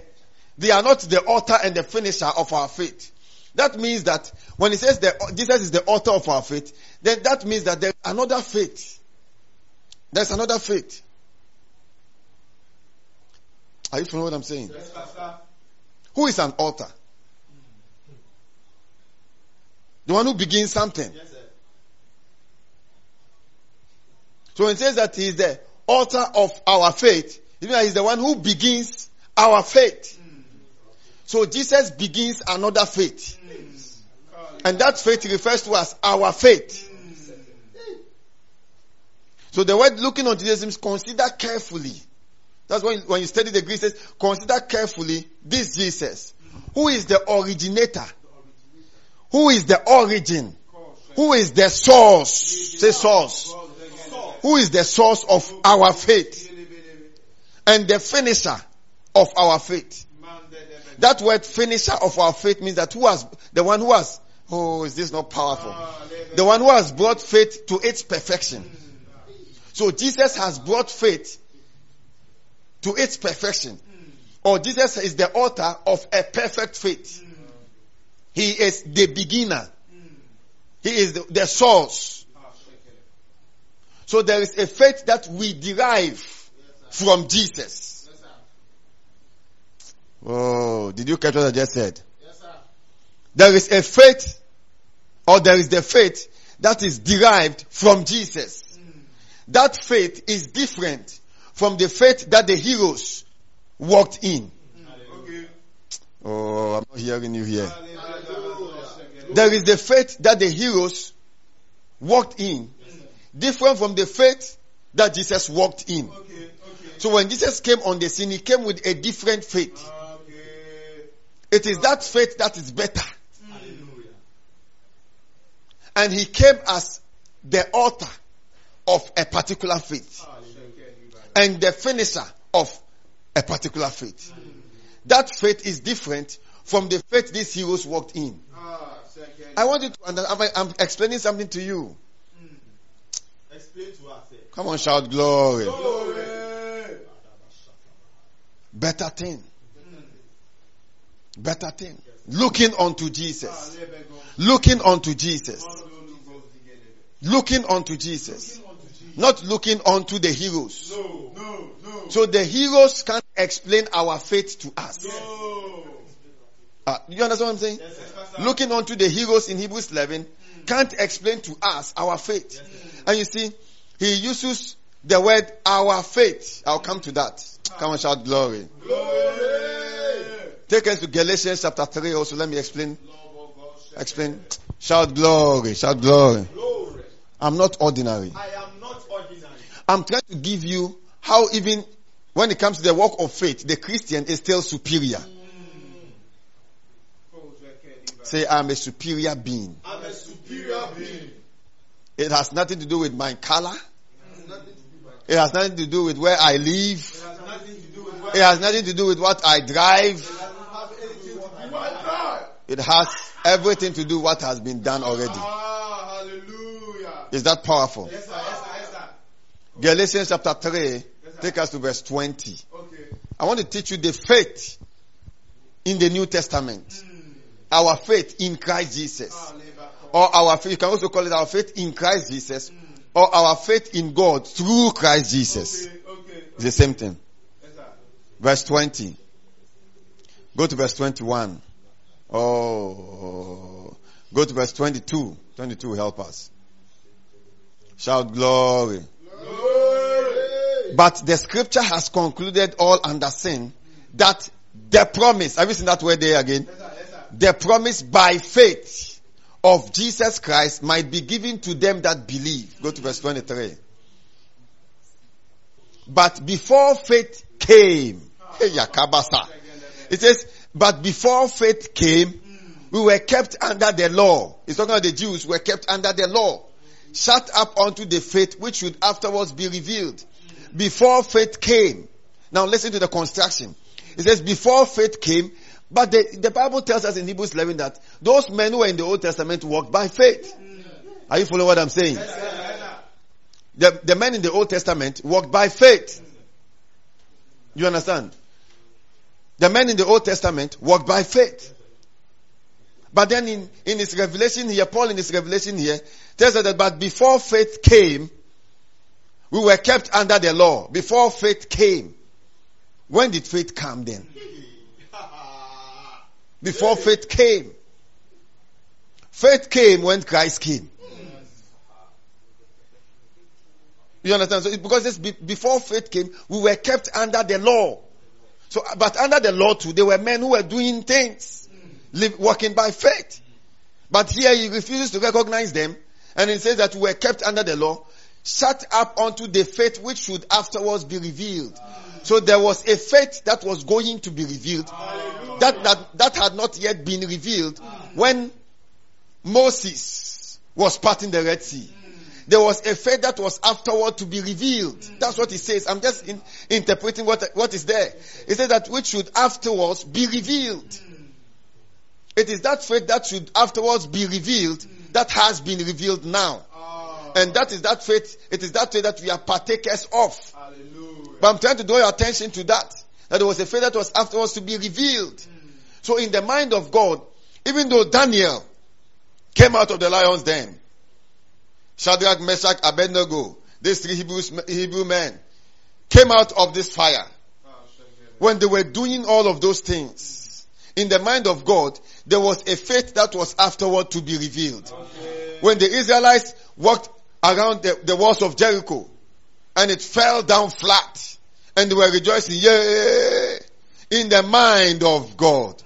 they are not the author and the finisher of our faith. That means that when he says that Jesus is the author of our faith, then that means that there's another faith. There's another faith. Are you following what I'm saying? Yes, Pastor. Who is an author? The one who begins something. Yes. So it says that he is the author of our faith, he's the one who begins our faith. So Jesus begins another faith. And that faith refers to as our faith. So the word looking unto Jesus means consider carefully. That's when, when you study the Greek, says, consider carefully this Jesus. Who is the originator? Who is the origin? Who is the source? Say source. Who is the source of our faith? And the finisher of our faith. That word finisher of our faith means that who has, the one who has, oh, is this not powerful? The one who has brought faith to its perfection. So Jesus has brought faith to its perfection. Or Jesus is the author of a perfect faith. He is the beginner. He is the, the source. So there is a faith that we derive from Jesus. Oh, did you catch what I just said? Yes, sir. There is a faith, or there is the faith that is derived from Jesus. That faith is different from the faith that the heroes walked in. Oh, I'm not hearing you here. There is the faith that the heroes walked in, different from the faith that Jesus walked in. Okay. Okay. So when Jesus came on the scene, he came with a different faith. Okay. It is that faith that is better. Hallelujah. And he came as the author of a particular faith and the finisher of a particular faith. That faith is different from the faith these heroes walked in. Ah. I want you to understand. I'm explaining something to you. Explain to us. Come on, shout glory. Glory. Better thing. Better thing. Looking unto Jesus. Looking unto Jesus. Looking unto Jesus. Not looking unto the heroes. No, no, no, So the heroes can't explain our faith to us. no. Uh, you understand what I'm saying? Yes, Looking unto the heroes in Hebrews 11 can't explain to us our faith. And you see, he uses the word our faith. I'll come to that. Come on, shout glory. Glory. Take us to Galatians chapter 3 also. Let me explain. Explain. Shout glory. Shout glory. Glory. I'm not ordinary. I am not ordinary. I'm trying to give you how even when it comes to the walk of faith, the Christian is still superior. Mm. Say, I'm a superior being. I'm a superior being. It has nothing to do with my color. It has nothing to do with where I live. It has nothing to do with what I drive. It has everything to do with what has been done already. Hallelujah. Is that powerful? Yes, sir. Yes, sir. Yes, sir. Galatians chapter 3, take us to verse 20. Okay. I want to teach you the faith in the New Testament. Our faith in Christ Jesus. Ah, labor. Or our faith, you can also call it our faith in Christ Jesus. Or our faith in God through Christ Jesus. Okay. Okay. It's the same thing. Yes. Verse 20. Go to verse 21. Oh. Go to verse 22. 22 will help us. Shout glory. Glory. But the scripture has concluded all under sin that the promise, have you seen that word there again? Yes, sir. Yes, sir. The promise by faith of Jesus Christ might be given to them that believe. Go to verse 23. But before faith came, it says, but before faith came, We were kept under the law. It's talking about the Jews were kept under the law. Shut up unto the faith which should afterwards be revealed. Before faith came. Now listen to the construction. It says before faith came, but the, the Bible tells us in Hebrews 11 that those men who were in the Old Testament walked by faith. Are you following what I'm saying? The, the men in the Old Testament walked by faith. You understand? The men in the Old Testament walked by faith. But then in, in his revelation here, Paul in his revelation here tells us that but before faith came, we were kept under the law. Before faith came. When did faith come then? Before faith came. Faith came when Christ came. You understand? So because this before faith came, we were kept under the law. So, but under the law too, there were men who were doing things, live, by faith. But here he refuses to recognize them, and he says that we were kept under the law, shut up unto the faith which should afterwards be revealed. So there was a faith that was going to be revealed, that, that, that had not yet been revealed when Moses was parting the Red Sea there was a faith that was afterward to be revealed. That's what he says. I'm just in, interpreting what, what is there. He said that which should afterwards be revealed. It is that faith that should afterwards be revealed that has been revealed now. And that is that faith, it is that faith that we are partakers of. But I'm trying to draw your attention to that. That there was a faith that was afterwards to be revealed. So in the mind of God, even though Daniel came out of the lion's den, Shadrach, Meshach, Abednego, these three Hebrews, Hebrew men came out of this fire. When they were doing all of those things, in the mind of God, there was a faith that was afterward to be revealed. Okay. When the Israelites walked around the, the walls of Jericho and it fell down flat and they were rejoicing, yay! In the mind of God,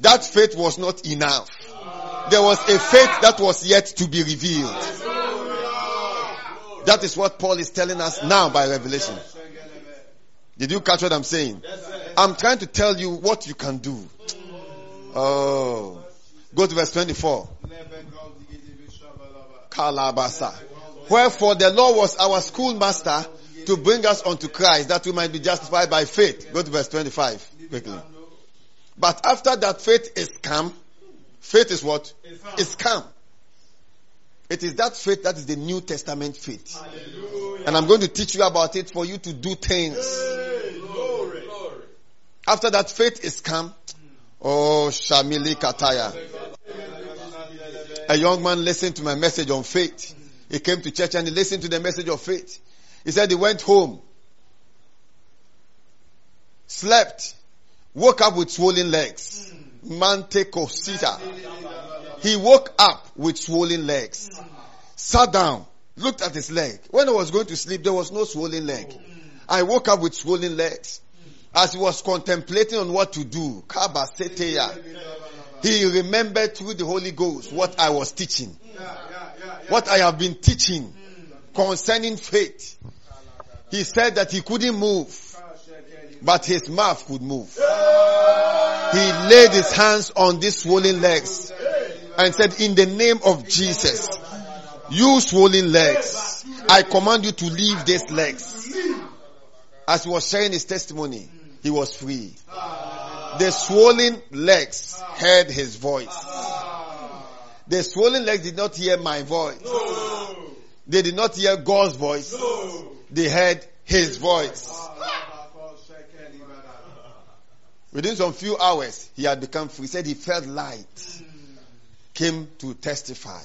that faith was not enough. There was a faith that was yet to be revealed. That is what Paul is telling us now by revelation. Did you catch what I'm saying? I'm trying to tell you what you can do. Oh. Go to verse 24. Kalabasa. Wherefore the law was our schoolmaster to bring us unto Christ that we might be justified by faith. Go to verse 25 quickly. But after that faith is come, faith is what? Is come. It is that faith that is the New Testament faith. Hallelujah. And I'm going to teach you about it for you to do things. Hey, After that faith is come, oh Shamili Kataya. A young man listened to my message on faith. He came to church and he listened to the message of faith. He said he went home, slept, woke up with swollen legs. Mante Kosita. He woke up with swollen legs. Sat down, looked at his leg. When I was going to sleep, there was no swollen leg. I woke up with swollen legs. As he was contemplating on what to do, he remembered through the Holy Ghost what I was teaching. What I have been teaching concerning faith. He said that he couldn't move, but his mouth could move. He laid his hands on these swollen legs and said, in the name of Jesus, you swollen legs, I command you to leave these legs. As he was sharing his testimony, he was free. The swollen legs heard his voice. The swollen legs did not hear my voice. They did not hear God's voice. They heard his voice. Within some few hours, he had become free. He said he felt light came to testify.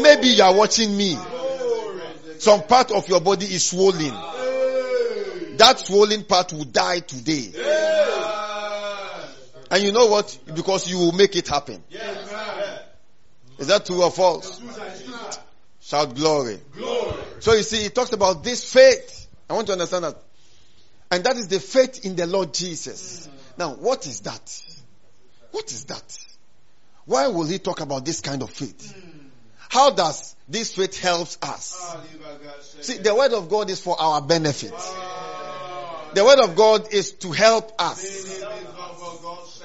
Maybe you are watching me. Some part of your body is swollen. That swollen part will die today. And you know what? Because you will make it happen. Yes, Is that true or false? Shout glory. glory. So you see, he talks about this faith. I want to understand that. And that is the faith in the Lord Jesus. Now, what is that? What is that? Why will he talk about this kind of faith? How does this faith helps us? See, the word of God is for our benefit. The word of God is to help us.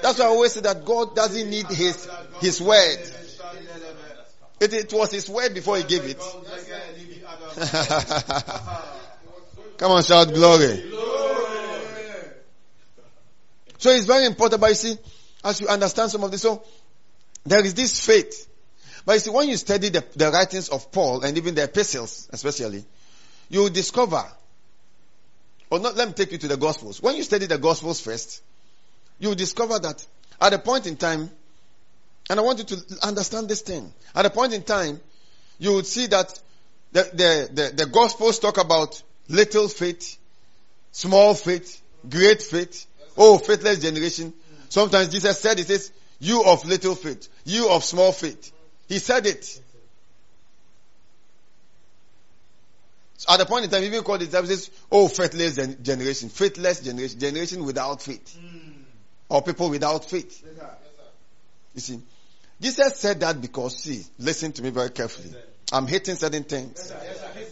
That's why I always say that God doesn't need his, his word. It, it was his word before he gave it. Come on, shout glory. So it's very important, but you see, as you understand some of this, so there is this faith. But you see, when you study the, the writings of Paul and even the epistles, especially, you will discover, or not, let me take you to the Gospels. When you study the Gospels first, you discover that at a point in time, and I want you to understand this thing. At a point in time, you would see that the, the, the, the Gospels talk about little faith, small faith, great faith, oh, faithless generation. Sometimes Jesus said, He says, you of little faith, you of small faith. He said it. So at the point in time, even called it, says, oh, faithless generation, faithless generation, generation without faith. Hmm. Or people without faith. You see, Jesus said that because, see, listen to me very carefully. I'm hitting certain things.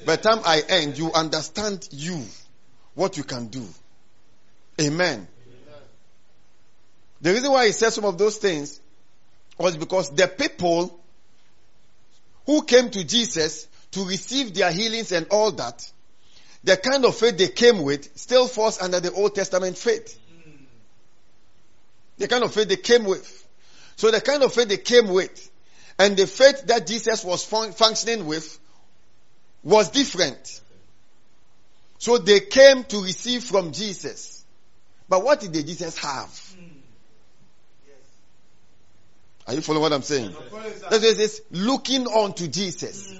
By the time I end, you understand you, what you can do. Amen. The reason why he said some of those things was because the people who came to Jesus to receive their healings and all that, the kind of faith they came with still falls under the Old Testament faith. The kind of faith they came with. So the kind of faith they came with and the faith that Jesus was fun- functioning with was different. So they came to receive from Jesus. But what did the Jesus have? Are you following what I'm saying? That's why it says looking on to Jesus.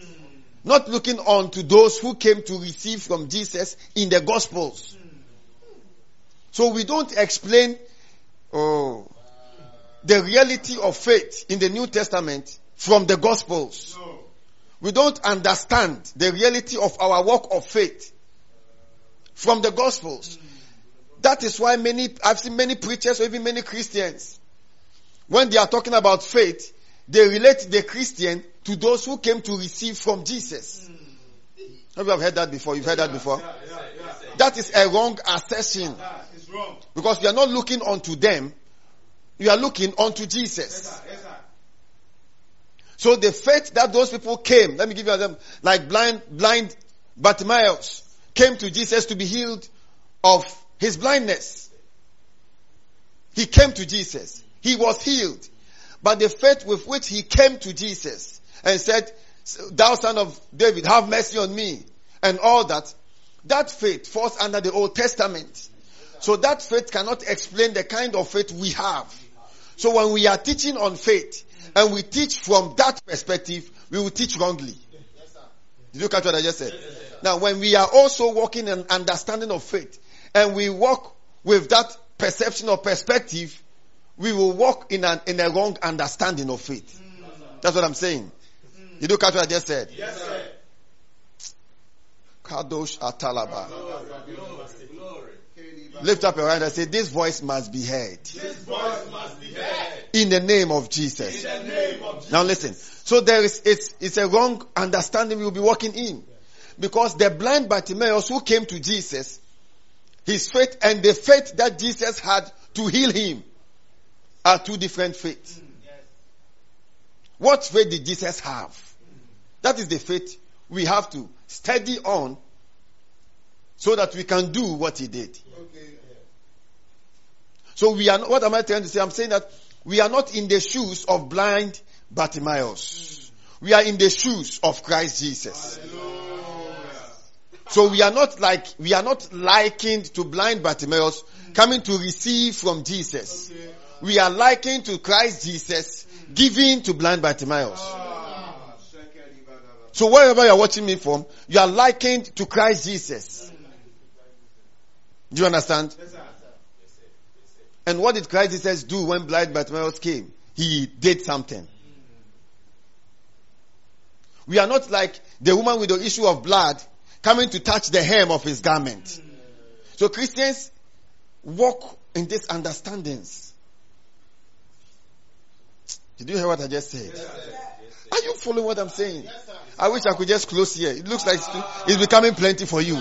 Not looking on to those who came to receive from Jesus in the Gospels. So we don't explain oh, the reality of faith in the New Testament from the Gospels. We don't understand the reality of our walk of faith from the Gospels. That is why many, I've seen many preachers or even many Christians, when they are talking about faith, they relate the Christian to those who came to receive from Jesus. Have you have heard that before? You've heard that before? That is a wrong assertion. Wrong. Because we are not looking unto them, we are looking unto Jesus. Yes, sir. So the faith that those people came, let me give you them like blind, blind Bartimaeus came to Jesus to be healed of his blindness. He came to Jesus. He was healed. But the faith with which he came to Jesus and said, thou son of David, have mercy on me and all that, that faith falls under the Old Testament. So that faith cannot explain the kind of faith we have. So when we are teaching on faith and we teach from that perspective, we will teach wrongly. Did you catch what I just said? Now when we are also walking in understanding of faith and we walk with that perception or perspective, we will walk in an, in a wrong understanding of faith. That's what I'm saying. Did you catch what I just said? Yes, sir. Kadosh Atalaba. Lift up your hand and say, this voice must be heard. This voice must be heard. In the name of Jesus. In the name of Jesus. Now listen. So there is, it's, it's a wrong understanding we will be walking in. Because the blind Bartimaeus who came to Jesus, his faith and the faith that Jesus had to heal him are two different faiths. Mm, what faith did Jesus have? That is the faith we have to study on so that we can do what he did. So we are what am I trying to say? I'm saying that we are not in the shoes of blind Bartimaeus. We are in the shoes of Christ Jesus. So we are not like, we are not likened to blind Bartimaeus coming to receive from Jesus. We are likened to Christ Jesus giving to blind Bartimaeus. So wherever you are watching me from, you are likened to Christ Jesus. Do you understand? Yes. And what did Christ Jesus do when blind Bartimaeus came? He did something. We are not like the woman with the issue of blood coming to touch the hem of his garment. So Christians walk in these understandings. Did you hear what I just said? Are you following what I'm saying? I wish I could just close here. It looks like it's- it's becoming plenty for you.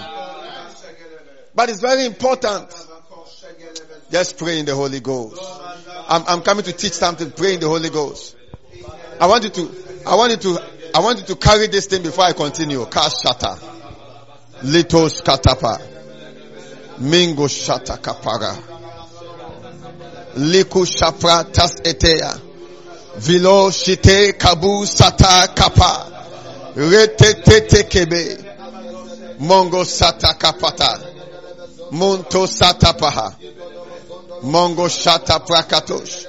But it's very important. Just pray in the Holy Ghost. I'm, I'm coming to teach something, pray in the Holy Ghost. I want you to, I want you to, I want you to carry this thing before I continue. Kashata. Litos katapa. Mingo shata kapara. Liku shapra tas etea. Vilo shite kabu sata kapa. Rete tete kebe. Mongo sata kapata. Monto sata paha. Mongo shata Prakatos,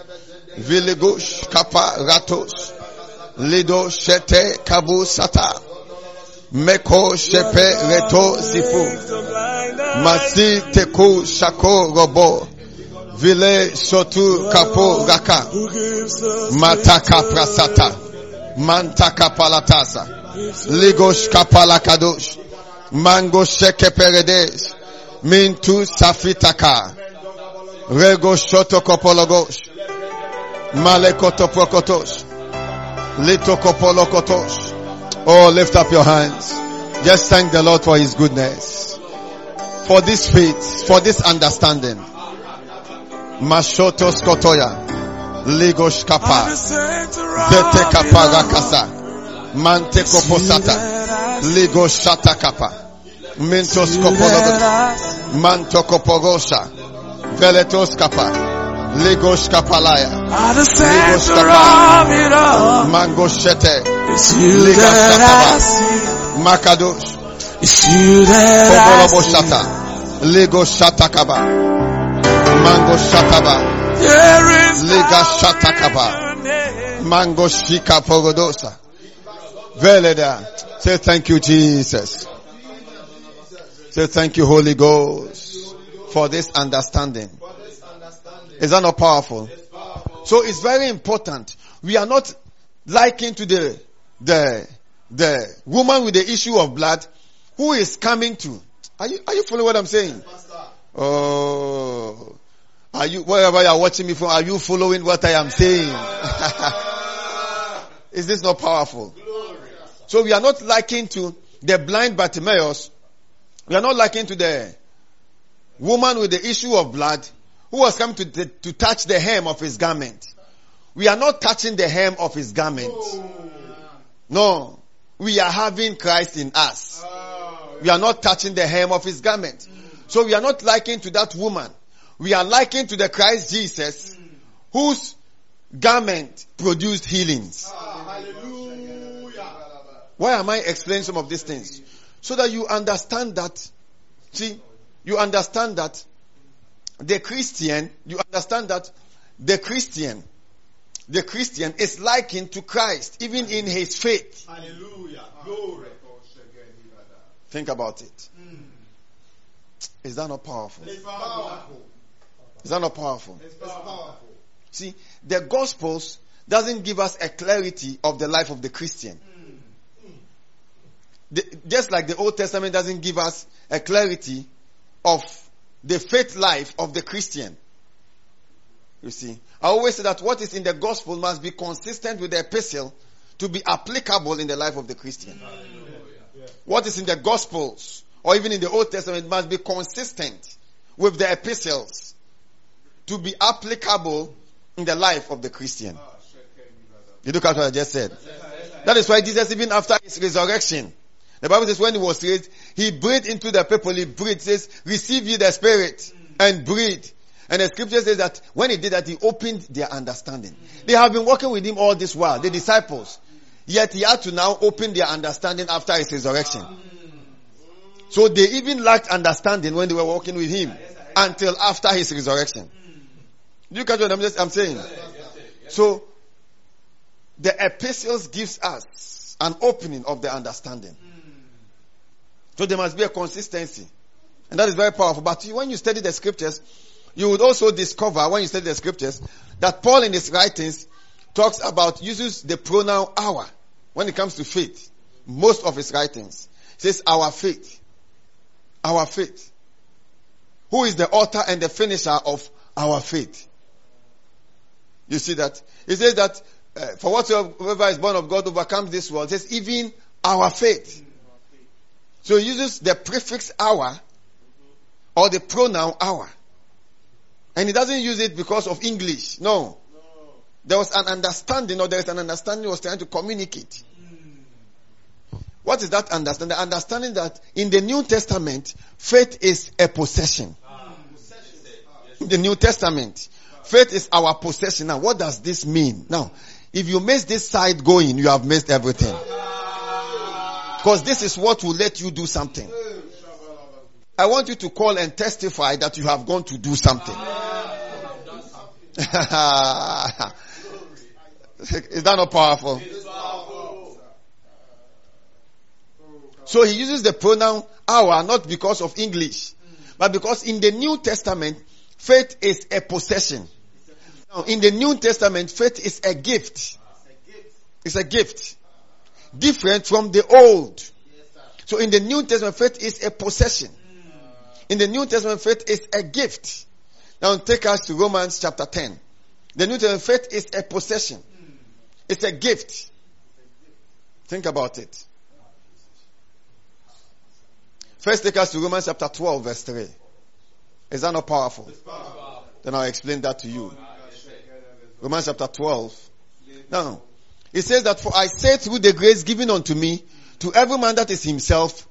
Viligosh kapa ratos. Lido shete kabu sata. Meko shepe reto. Masi teku shako robo. Vile sotu kapo raka. Mataka prasata. Mantaka palatasa. Ligosh kapalakadosh. Mango sheke peredes. Mintu safitaka. Rego shoto kopologosh. Malekoto prokotosh. Lito kopolokotosh. Oh, lift up your hands. Just thank the Lord for His goodness. For this faith, for this understanding. Mashotos kotoya. Ligosh kapa. Zete kapa rakasa. Mante koposata. Ligosh shata kapa. Mintos kopologosh. Manto kopogosha. Veletos kapa. Ligosh kapalaya. At the Ligos center kapa. of it all, Mango shete. it's you Ligas that I kapaba. see. Makadosh. It's you that Kobolobo I see. shata. Lego shata kaba. Mango shataba. There is Liga power shata in kaba. your name. Mango shika pogodosa. Veleda. Say thank you, Jesus. Say thank you, Holy Ghost, for this understanding. Is that not powerful? So it's very important. We are not likened to the, the, the woman with the issue of blood who is coming to. Are you, are you following what I'm saying? Oh. Are you, wherever you are watching me from, are you following what I am saying? Is this not powerful? So we are not likened to the blind Bartimaeus. We are not likened to the woman with the issue of blood who was coming to, to, to touch the hem of his garment. We are not touching the hem of his garment. No. We are having Christ in us. We are not touching the hem of his garment. So we are not likened to that woman. We are likened to the Christ Jesus whose garment produced healings. Why am I explaining some of these things? So that you understand that, see, you understand that the Christian, you understand that the Christian, the Christian is likened to Christ, even in his faith. Hallelujah. Glory. Think about it. Is that not powerful? It's powerful. Is that not powerful? It's powerful. See, the Gospels doesn't give us a clarity of the life of the Christian. Mm. The- just like the Old Testament doesn't give us a clarity of the faith life of the Christian. You see, I always say that what is in the Gospel must be consistent with the epistle to be applicable in the life of the Christian. What is in the Gospels or even in the Old Testament must be consistent with the epistles to be applicable in the life of the Christian. You look at what I just said. That is why Jesus, even after his resurrection, the Bible says when he was raised, he breathed into the people, he breathed, says, receive ye the Spirit and breathe. And the scripture says that when he did that, he opened their understanding. They have been working with him all this while, the disciples. Yet he had to now open their understanding after his resurrection. So they even lacked understanding when they were walking with him until after his resurrection. Do you catch what I'm, just, I'm saying? So the epistles gives us an opening of the understanding. So there must be a consistency. And that is very powerful. But when you study the scriptures, you would also discover when you study the scriptures that Paul in his writings talks about, uses the pronoun our when it comes to faith. Most of his writings says our faith. Our faith. Who is the author and the finisher of our faith? You see that? He says that uh, for whatsoever is born of God overcomes this world. It says even our faith. So he uses the prefix our or the pronoun our. And he doesn't use it because of English. No. There was an understanding, or there is an understanding he was trying to communicate. What is that understanding? The understanding that in the New Testament, faith is a possession. In the New Testament, faith is our possession. Now, what does this mean? Now, if you miss this side going, you have missed everything. Because this is what will let you do something. I want you to call and testify that you have gone to do something. is that not powerful? So he uses the pronoun our not because of English, but because in the New Testament, faith is a possession. Now, in the New Testament, faith is a gift. It's a gift. Different from the old. So in the New Testament, faith is a possession. In the New Testament, faith is a gift. Now take us to Romans chapter 10. The New Testament faith is a possession. It's a gift. Think about it. First take us to Romans chapter 12 verse 3. Is that not powerful? Then I'll explain that to you. Romans chapter 12. Now, it says that for I say through the grace given unto me, to every man that is himself,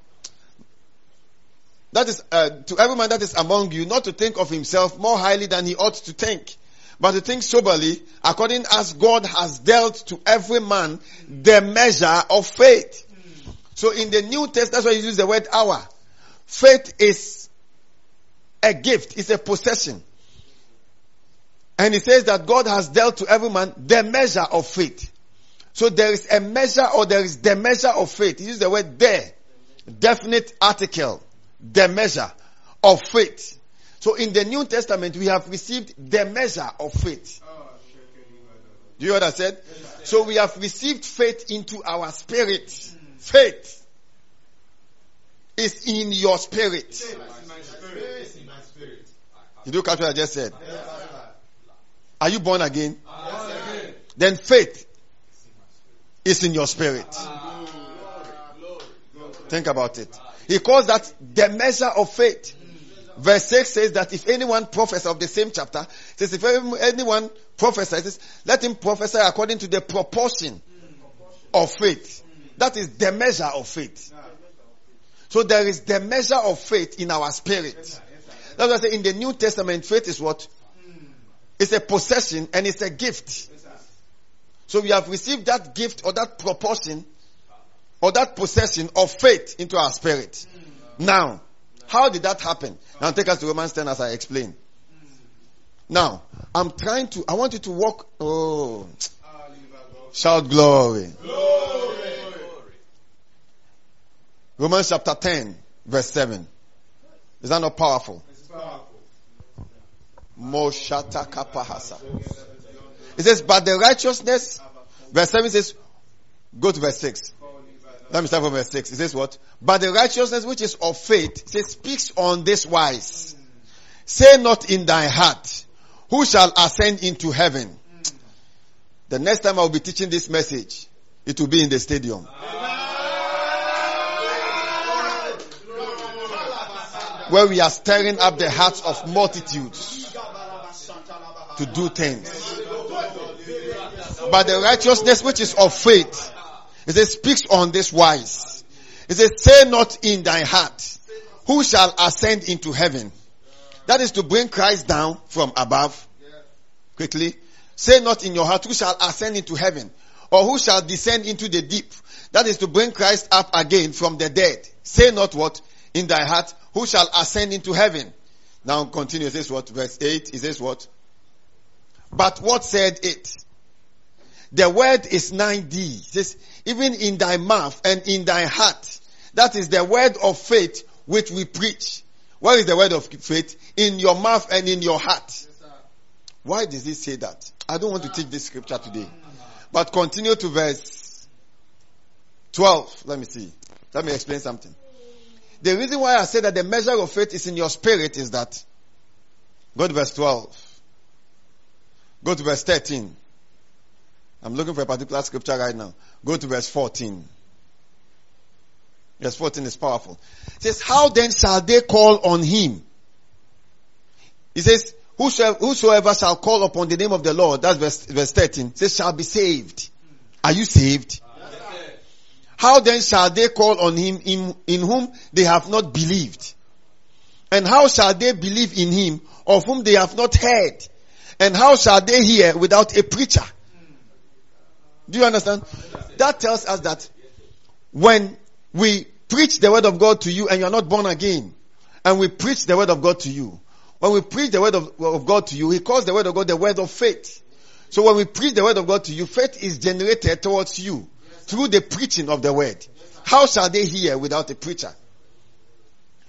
that is, uh, to every man that is among you, not to think of himself more highly than he ought to think, but to think soberly, according as God has dealt to every man the measure of faith. So in the New Testament, that's why you use the word our. Faith is a gift, it's a possession. And he says that God has dealt to every man the measure of faith. So there is a measure or there is the measure of faith. He uses the word there. Definite article. The measure of faith. So in the New Testament, we have received the measure of faith. Do you hear what I said? So we have received faith into our spirit. Faith is in your spirit. Did you catch what I just said? Are you born again? Then faith is in your spirit. Think about it. He calls that the measure of faith. Verse 6 says that if anyone prophesies of the same chapter, says if anyone prophesies, let him prophesy according to the proportion of faith. That is the measure of faith. So there is the measure of faith in our spirit. That's why I say in the New Testament, faith is what? It's a possession and it's a gift. So we have received that gift or that proportion or that possession of faith into our spirit. Now, how did that happen? Now take us to Romans 10 as I explained. Now, I'm trying to, I want you to walk, oh, shout glory. Romans chapter 10, verse 7. Is that not powerful? Moshata kapahasa. It says, but the righteousness, verse 7 says, go to verse 6. Let me start from verse 6. It says what? But the righteousness which is of faith, says, speaks on this wise. Say not in thy heart, who shall ascend into heaven? The next time I'll be teaching this message, it will be in the stadium. Where we are stirring up the hearts of multitudes to do things. But the righteousness which is of faith, it says, speaks on this wise. It says, say not in thy heart, who shall ascend into heaven? That is to bring Christ down from above. Quickly. Say not in your heart, who shall ascend into heaven? Or who shall descend into the deep? That is to bring Christ up again from the dead. Say not what? In thy heart, who shall ascend into heaven? Now continue. It says what? Verse 8. It says what? But what said it? The word is 9D. It says, even in thy mouth and in thy heart. That is the word of faith which we preach. What is the word of faith? In your mouth and in your heart. Why does he say that? I don't want to teach this scripture today. But continue to verse 12. Let me see. Let me explain something. The reason why I say that the measure of faith is in your spirit is that, go to verse 12. Go to verse 13. I'm looking for a particular scripture right now. Go to verse 14. Verse 14 is powerful. It says, How then shall they call on him? He says, whosoever, shall call upon the name of the Lord, that's verse, verse 13, says shall be saved. Are you saved? How then shall they call on him in, in whom they have not believed? And how shall they believe in him of whom they have not heard? And how shall they hear without a preacher? Do you understand? That tells us that when we preach the word of God to you and you're not born again, and we preach the word of God to you, when we preach the word of, of God to you, he calls the word of God the word of faith. So when we preach the word of God to you, faith is generated towards you through the preaching of the word. How shall they hear without a preacher?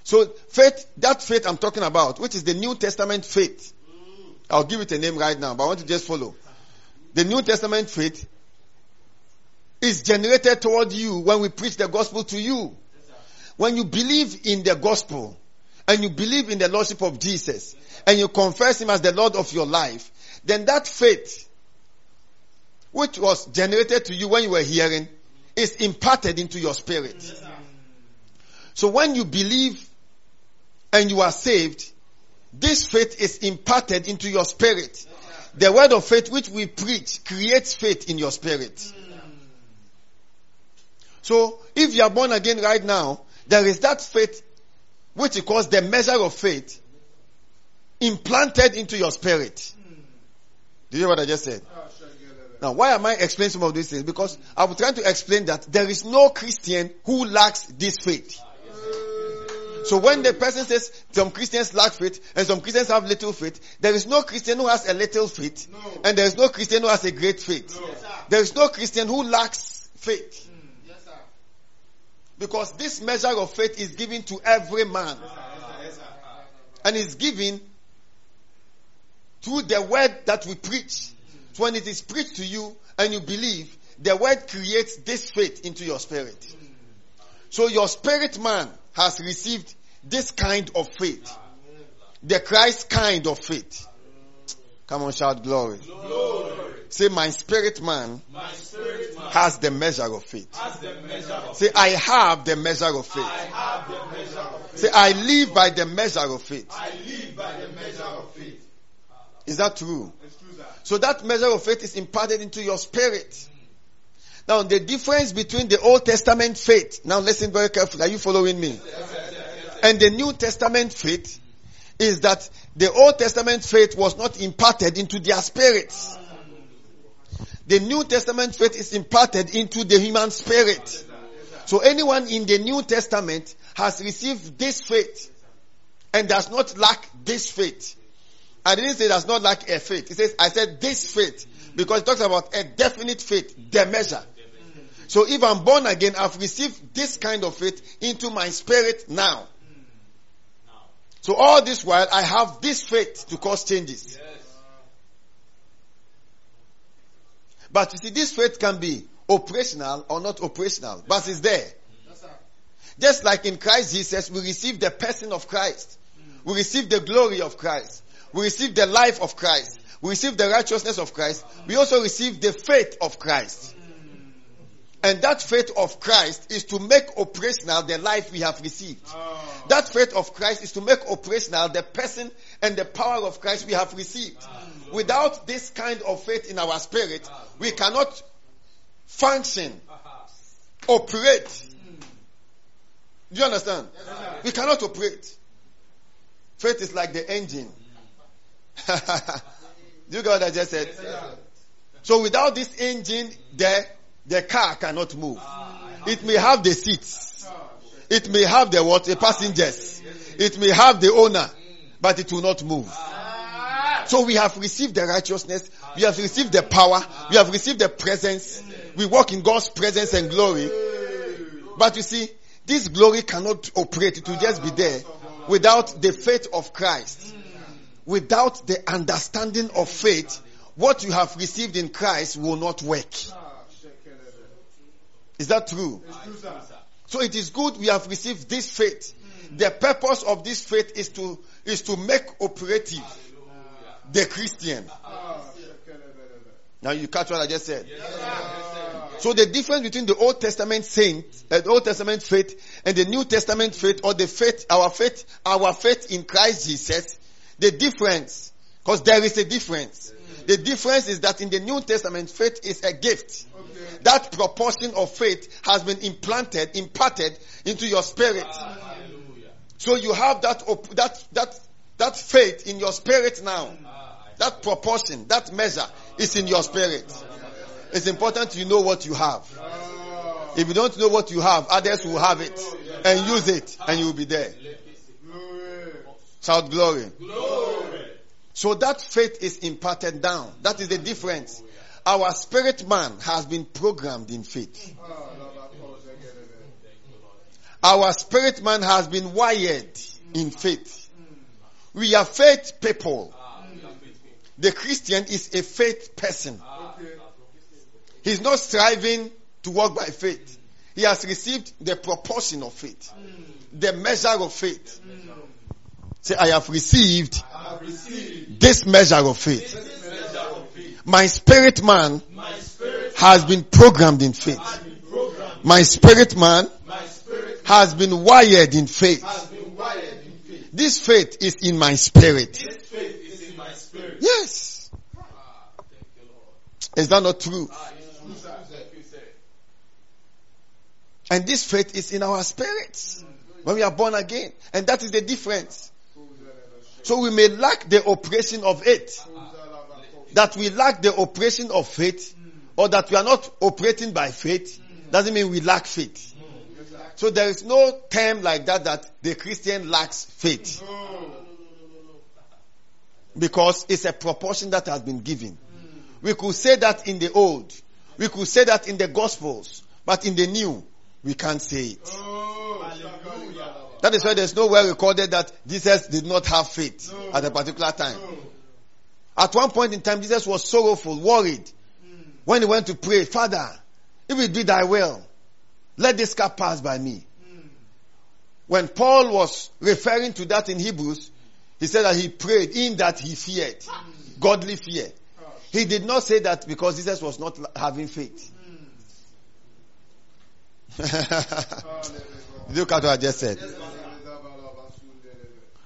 So faith, that faith I'm talking about, which is the New Testament faith. I'll give it a name right now, but I want to just follow. The New Testament faith is generated toward you when we preach the gospel to you. When you believe in the gospel and you believe in the Lordship of Jesus and you confess Him as the Lord of your life, then that faith, which was generated to you when you were hearing, is imparted into your spirit. So when you believe and you are saved, this faith is imparted into your spirit. The word of faith which we preach creates faith in your spirit. So if you are born again right now, there is that faith which he calls the measure of faith implanted into your spirit. Do you hear what I just said? Now, why am I explaining some of these things? Because I was trying to explain that there is no Christian who lacks this faith. So when the person says some Christians lack faith and some Christians have little faith, there is no Christian who has a little faith and there is no Christian who has a great faith. There is no Christian who lacks faith. Because this measure of faith is given to every man. And is given through the word that we preach. So when it is preached to you and you believe, the word creates this faith into your spirit. So your spirit man has received this kind of faith. The Christ kind of faith. Come on, shout glory. Say, my spirit man My spirit man has the measure of faith. has the measure of Say, I have the measure of faith. I have the measure of faith. Say, I live by the measure of faith. I live by the measure of faith. Is that true? That. So that measure of faith is imparted into your spirit. Now, the difference between the Old Testament faith, now listen very carefully. Are you following me? And the New Testament faith is that the Old Testament faith was not imparted into their spirits. The New Testament faith is imparted into the human spirit. So anyone in the New Testament has received this faith and does not lack this faith. I didn't say does not lack a faith. It says, I said this faith because it talks about a definite faith, the measure. So if I'm born again, I've received this kind of faith into my spirit now. So all this while, I have this faith to cause changes. But you see, this faith can be operational or not operational, but it's there. Just like in Christ Jesus, we receive the person of Christ. We receive the glory of Christ. We receive the life of Christ. We receive the righteousness of Christ. We also receive the faith of Christ. And that faith of Christ is to make operational the life we have received. Oh. That faith of Christ is to make operational the person and the power of Christ we have received. Ah. Without this kind of faith in our spirit, we cannot function, operate. Do you understand? We cannot operate. Faith is like the engine. Do you get what I just said? So without this engine, the, the car cannot move. It may have the seats. It may have the what? The passengers. It may have the owner, but it will not move. So we have received the righteousness. We have received the power. We have received the presence. We walk in God's presence and glory. But you see, this glory cannot operate. It will just be there without the faith of Christ. Without the understanding of faith, what you have received in Christ will not work. Is that true? So it is good we have received this faith. The purpose of this faith is to, is to make operative the Christian. Now you catch what I just said. So the difference between the Old Testament saint, uh, the Old Testament faith and the New Testament faith or the faith, our faith, our faith in Christ Jesus, the difference Because there is a difference. The difference is that in the New Testament, faith is a gift. That proportion of faith has been implanted, imparted into your spirit. So you have that, op- that, that, that faith in your spirit now. That proportion, that measure is in your spirit. It's important you know what you have. If you don't know what you have, others will have it and use it and you will be there. Shout glory. So that faith is imparted down. That is the difference. Our spirit man has been programmed in faith. Our spirit man has been wired in faith. Ah, we are faith people. The Christian is a faith person. Ah, He's not striving to walk by faith. He has received the proportion hmm. of faith, the measure of faith. Say, I have received I have received this measure of faith. this measure of faith. My spirit man My spirit has been programmed in faith. My spirit man My spirit has been wired in faith. has been wired in faith. This faith is in my spirit. This faith is in my spirit. Yes. Ah, is that not true? And this faith is in our spirits mm-hmm. when we are born again. And that is the difference. So we may lack the operation of it. Ah, that we lack the operation of faith mm. or that we are not operating by faith mm. doesn't mean we lack faith. So there is no term like that that the Christian lacks faith. Because it's a proportion that has been given. We could say that in the old. We could say that in the gospels. But in the new, we can't say it. Oh, that is why there's nowhere recorded that Jesus did not have faith at a particular time. At one point in time, Jesus was sorrowful, worried. Hmm. When he went to pray, Father, if it be thy will, let this cup pass by me. When Paul was referring to that in Hebrews, he said that he prayed in that he feared. Godly fear. He did not say that because Jesus was not having faith. Look at what I just said.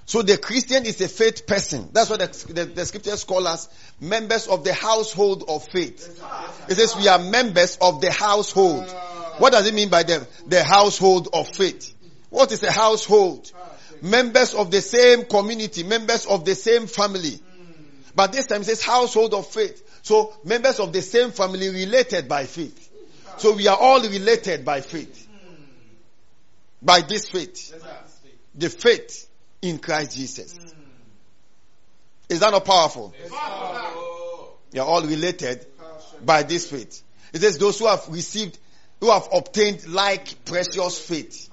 So the Christian is a faith person. That's what the, the, the scriptures call us members of the household of faith. It says we are members of the household. What does it mean by the, the household of faith? What is a household? Members of the same community, members of the same family. But this time it says household of faith. So members of the same family related by faith. So we are all related by faith. By this faith. The faith in Christ Jesus. Is that not powerful? You are all related by this faith. It says those who have received, who have obtained like precious faith.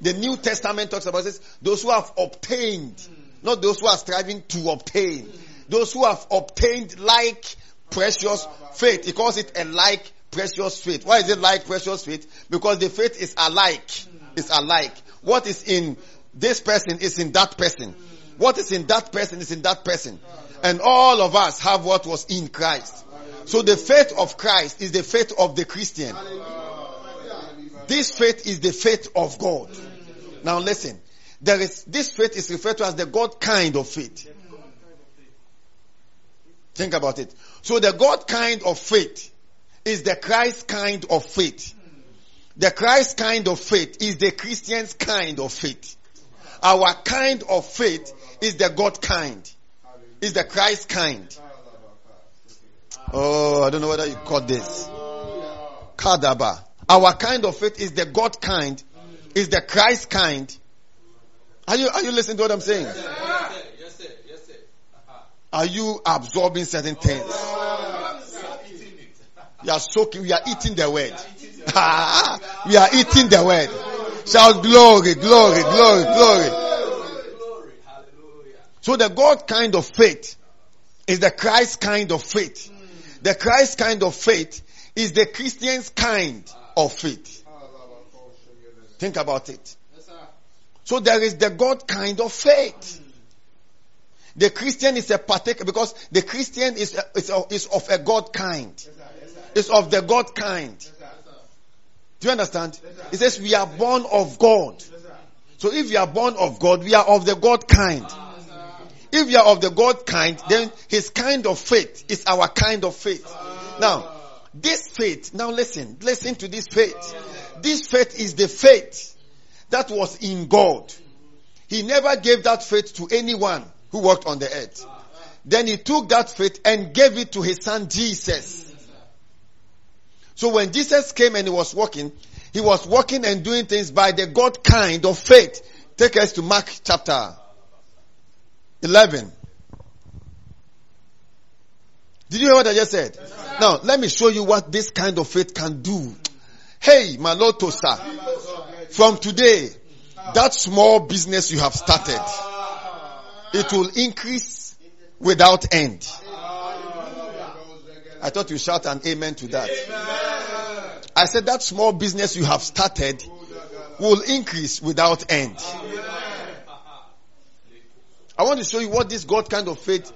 The New Testament talks about this. Those who have obtained, not those who are striving to obtain. Those who have obtained like precious faith. He calls it a like precious faith. Why is it like precious faith? Because the faith is alike. Is alike. What is in this person is in that person. What is in that person is in that person. And all of us have what was in Christ. So the faith of Christ is the faith of the Christian. This faith is the faith of God. Now listen. There is, this faith is referred to as the God kind of faith. Think about it. So the God kind of faith is the Christ kind of faith. The Christ kind of faith is the Christian's kind of faith. Our kind of faith is the God kind. Is the Christ kind. Oh, I don't know whether you caught this. Kadaba. Our kind of faith is the God kind, is the Christ kind. Are you, are you listening to what I'm saying? Yes, sir. Yes, sir. Are you absorbing certain things? You are soaking, we are eating the word. we are eating the word. Shout glory, glory, glory, glory. Glory. Hallelujah. So the God kind of faith is the Christ kind of faith. The Christ kind of faith is the Christian's kind of faith. Think about it. So there is the God kind of faith. The Christian is a partaker because the Christian is, is, is of a God kind. It's of the God kind. Do you understand? It says we are born of God. So if we are born of God, we are of the God kind. If you are of the God kind, then his kind of faith is our kind of faith. Now, this faith, now listen, listen to this faith. This faith is the faith that was in God. He never gave that faith to anyone who walked on the earth. Then he took that faith and gave it to his son Jesus. So when Jesus came and he was walking, he was walking and doing things by the God kind of faith. Take us to Mark chapter 11. Did you hear what I just said? now, let me show you what this kind of faith can do. Hey, Maloto sir. From today, that small business you have started, it will increase without end. I thought you shout an amen to that. I said that small business you have started will increase without end. I want to show you what this God kind of faith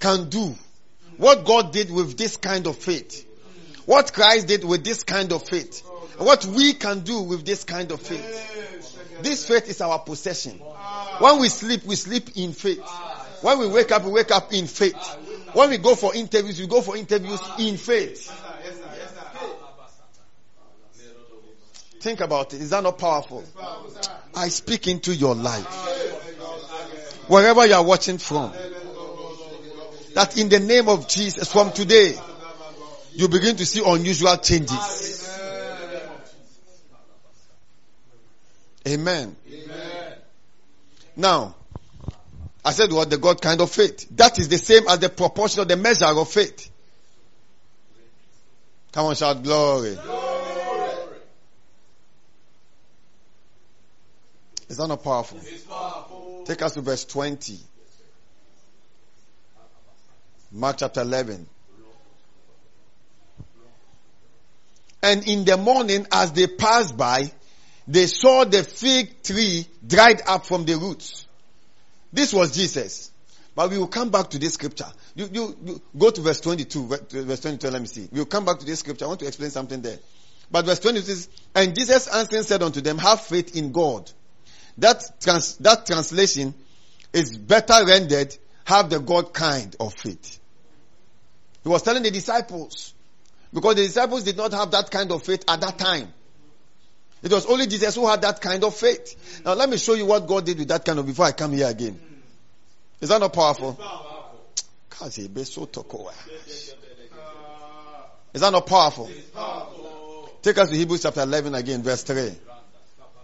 can do. What God did with this kind of faith. What Christ did with this kind of faith. What we can do with this kind of faith. This faith is our possession. When we sleep, we sleep in faith. When we wake up, we wake up in faith. When we go for interviews, we go for interviews in faith. Think about it. Is that not powerful? I speak into your life. Wherever you are watching from. That in the name of Jesus, from today, you begin to see unusual changes. Amen. Now, I said what the God kind of faith. That is the same as the proportion of the measure of faith. Come on, shout glory. Is that not powerful? Take us to verse 20. Mark chapter 11. And in the morning, as they passed by, they saw the fig tree dried up from the roots. This was Jesus. But we will come back to this scripture. You, you, you go to verse 22, verse 22, let me see. We will come back to this scripture. I want to explain something there. But verse 22 says, And Jesus answering said unto them, Have faith in God. That trans, that translation is better rendered, have the God kind of faith. He was telling the disciples, because the disciples did not have that kind of faith at that time. It was only Jesus who had that kind of faith. Now let me show you what God did with that kind of before I come here again. Is that not powerful? Is that not powerful? Take us to Hebrews chapter 11 again, verse 3.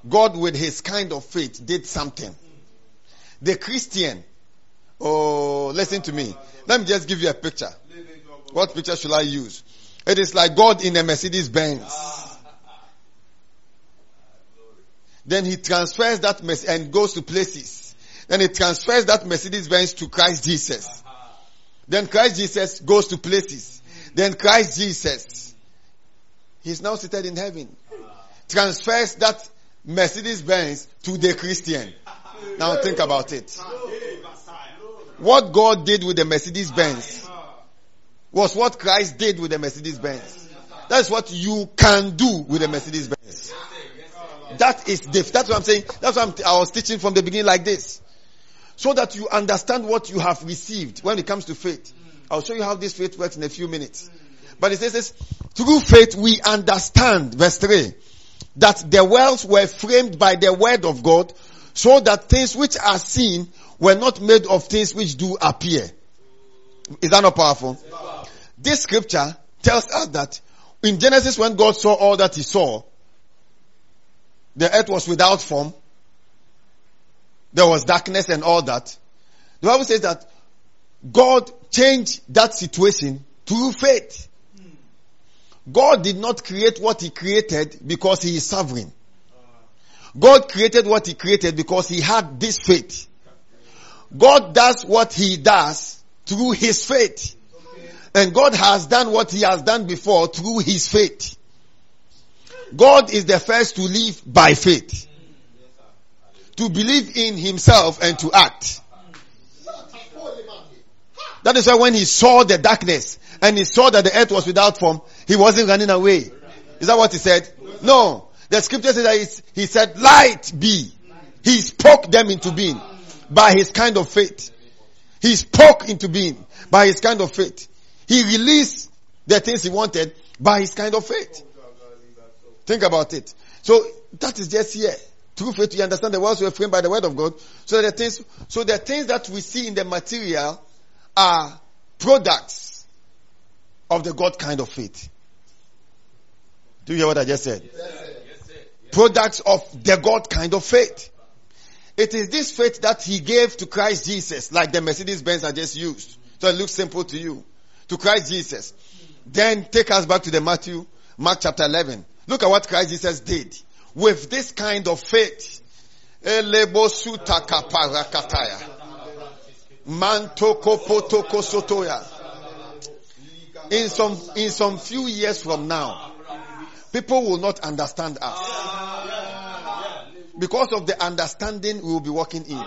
God with his kind of faith did something. The Christian, oh, listen to me. Let me just give you a picture. What picture should I use? It is like God in a Mercedes Benz. Then he transfers that mess and goes to places. Then he transfers that Mercedes Benz to Christ Jesus. Then Christ Jesus goes to places. Then Christ Jesus, he's now seated in heaven. Transfers that Mercedes Benz to the Christian. Now think about it. What God did with the Mercedes Benz was what Christ did with the Mercedes Benz. That's what you can do with the Mercedes Benz. That is the, that's what I'm saying. That's what I'm, I was teaching from the beginning like this. So that you understand what you have received when it comes to faith. I'll show you how this faith works in a few minutes. But it says this, through faith we understand, verse 3, that the worlds were framed by the word of God, so that things which are seen were not made of things which do appear. Is that not powerful? This scripture tells us that in Genesis when God saw all that he saw, the earth was without form, there was darkness and all that. The Bible says that God changed that situation through faith. God did not create what he created because he is sovereign. God created what he created because he had this faith. God does what he does through his faith. And God has done what he has done before through his faith. God is the first to live by faith. To believe in himself and to act. That is why when he saw the darkness and he saw that the earth was without form, he wasn't running away. Is that what he said? No. The scripture says that he said, light be. He spoke them into being. by his kind of faith. He spoke into being by his kind of faith. He released the things he wanted by his kind of faith. Think about it. So that is just here. Through faith, you understand the worlds were framed by the word of God. So the things, so the things that we see in the material are products of the God kind of faith. Do you hear what I just said? Products of the God kind of faith. It is this faith that he gave to Christ Jesus, like the Mercedes Benz I just used. So it looks simple to you. To Christ Jesus. Then take us back to the Matthew, Mark chapter 11. Look at what Christ Jesus did. With this kind of faith. In some, in some few years from now, people will not understand us. Because of the understanding we will be walking in.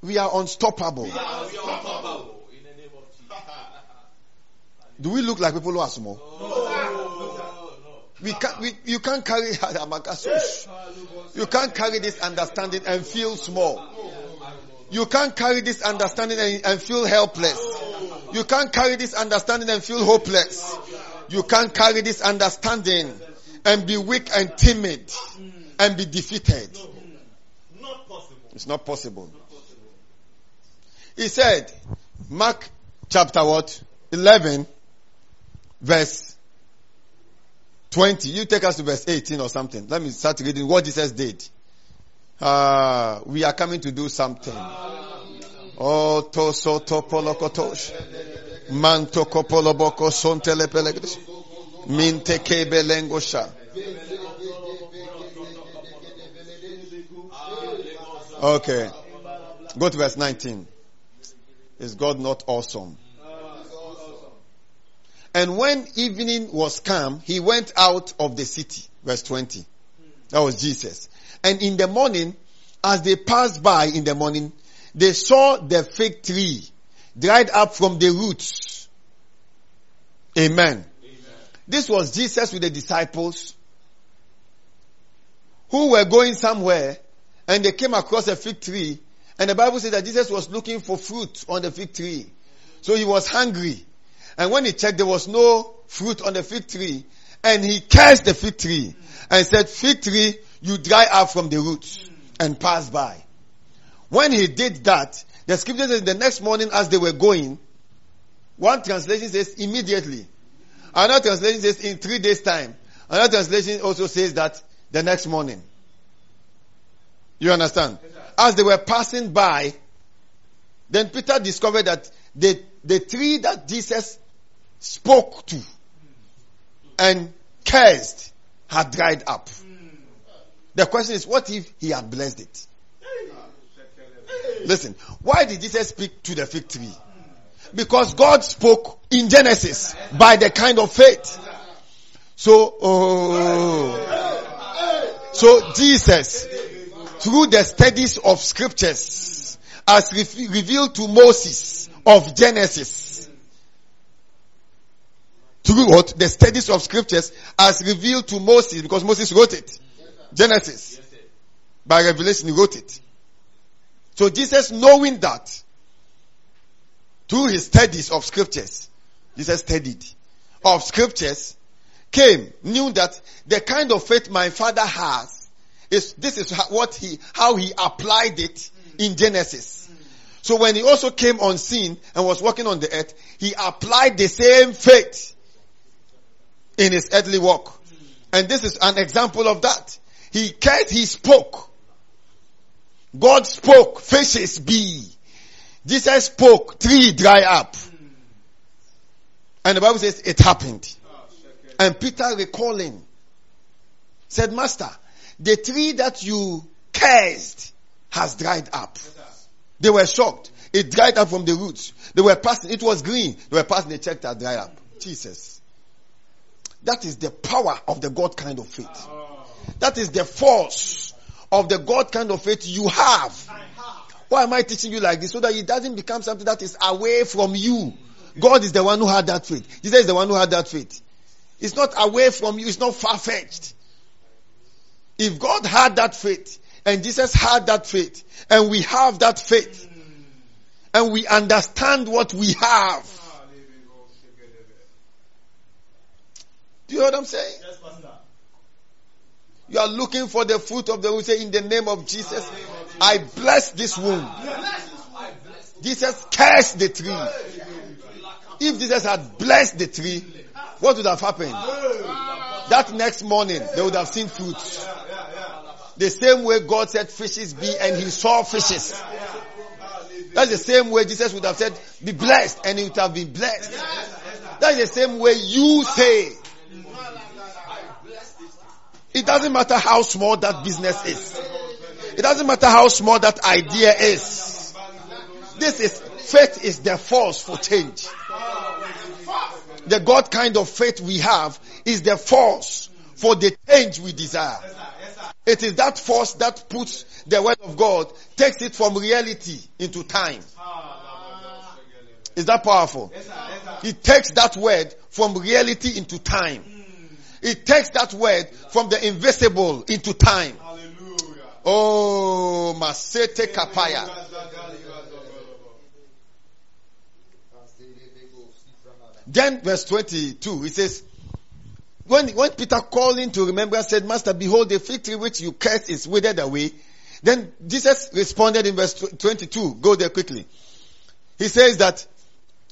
We are unstoppable. Do we look like people who are small? We can't, we, you can't carry, you can't carry this understanding and feel small. You can't carry this understanding and, and feel helpless. You can't carry this understanding and feel hopeless. You can't carry this understanding and be weak and timid and be defeated. It's not possible. He said, Mark chapter what? 11 verse 20. You take us to verse 18 or something. Let me start reading what Jesus did. Uh, we are coming to do something. Oh. Okay. Go to verse 19. Is God not awesome? And when evening was come, he went out of the city. Verse 20. That was Jesus. And in the morning, as they passed by in the morning, they saw the fig tree dried up from the roots. Amen. This was Jesus with the disciples who were going somewhere and they came across a fig tree and the Bible says that Jesus was looking for fruit on the fig tree. So he was hungry. And when he checked, there was no fruit on the fig tree. And he cursed the fig tree and said, fig tree, you dry up from the roots and pass by. When he did that, the scripture says the next morning as they were going, one translation says immediately. Another translation says in three days time. Another translation also says that the next morning. You understand? As they were passing by, then Peter discovered that the, the tree that Jesus spoke to and cursed had dried up. The question is, what if he had blessed it? Listen, why did Jesus speak to the fig tree? Because God spoke in Genesis by the kind of faith. So, oh, so Jesus, through the studies of scriptures, as re- revealed to Moses of Genesis, through what? The studies of scriptures as revealed to Moses, because Moses wrote it. Genesis. By revelation, he wrote it. So Jesus knowing that, through his studies of scriptures, Jesus studied of scriptures, came, knew that the kind of faith my father has is, this is what he, how he applied it in Genesis. So when he also came on scene and was walking on the earth, he applied the same faith in his earthly walk. And this is an example of that. He cared, he spoke. God spoke, fishes be. Jesus spoke, tree dry up. And the Bible says it happened. And Peter recalling said, Master, the tree that you cursed has dried up. They were shocked. It dried up from the roots. They were passing. It was green. They were passing. They checked that dried up. Jesus. That is the power of the God kind of faith. That is the force of the God kind of faith you have. Why am I teaching you like this? So that it doesn't become something that is away from you. God is the one who had that faith. Jesus is the one who had that faith. It's not away from you. It's not far fetched. If God had that faith, And Jesus had that faith. And we have that faith. And we understand what we have. Do you know what I'm saying? Yes, Pastor. You are looking for the fruit of the womb. Say, in the name of Jesus, I bless this womb. Jesus cursed the tree. If Jesus had blessed the tree, what would have happened? That next morning, they would have seen fruits. The same way God said fishes be and he saw fishes. That's the same way Jesus would have said, be blessed and he would have been blessed. That's the same way you say. It doesn't matter how small that business is. It doesn't matter how small that idea is. This is, faith is the force for change. The God kind of faith we have is the force for the change we desire. It is that force that puts the word of God, takes it from reality into time. Is that powerful? It takes that word from reality into time. It takes that word from the invisible into time. Oh, Masete Kapaya. Then verse 22, it says, when, when Peter calling to remember said, Master, behold, the fig tree which you cursed is withered away. Then Jesus responded in verse 22. Go there quickly. He says that,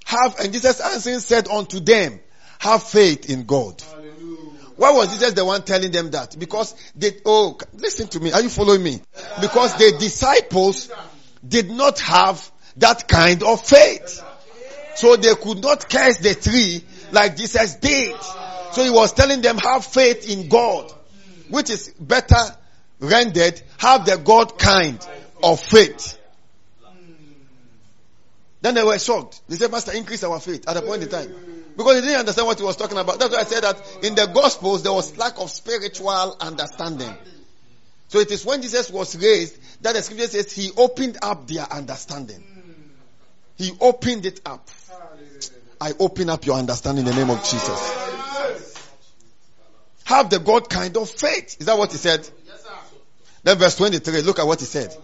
have, and Jesus answering said unto them, have faith in God. Why was Jesus the one telling them that? Because they, oh, listen to me. Are you following me? Because the disciples did not have that kind of faith. So they could not curse the tree like Jesus did. So he was telling them, have faith in God, which is better rendered, have the God kind of faith. Then they were shocked. They said, Master, increase our faith at a point in time. Because he didn't understand what he was talking about. That's why I said that in the Gospels there was lack of spiritual understanding. So it is when Jesus was raised that the scripture says he opened up their understanding. He opened it up. I open up your understanding in the name of Jesus. Have the God kind of faith. Is that what he said? Then verse 23, look at what he said.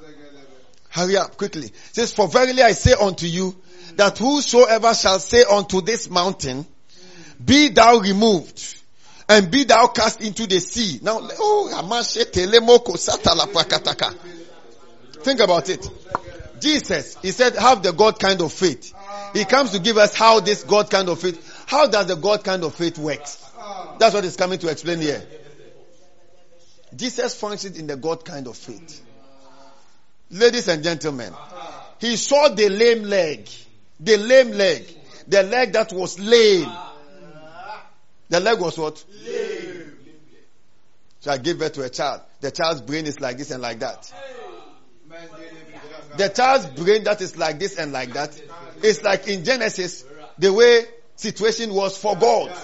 Hurry up quickly. It says, for verily I say unto you that whosoever shall say unto this mountain, be thou removed and be thou cast into the sea. Now, oh. Think about it. Jesus, he said, have the God kind of faith. He comes to give us how this God kind of faith, how does the God kind of faith works? That's what he's coming to explain here. Jesus functioned in the God kind of faith. Ladies and gentlemen, he saw the lame leg, the lame leg, the leg that was lame. The leg was what? Lame. So I gave birth to a child. The child's brain is like this and like that. The child's brain that is like this and like that is like in Genesis, the way situation was for God.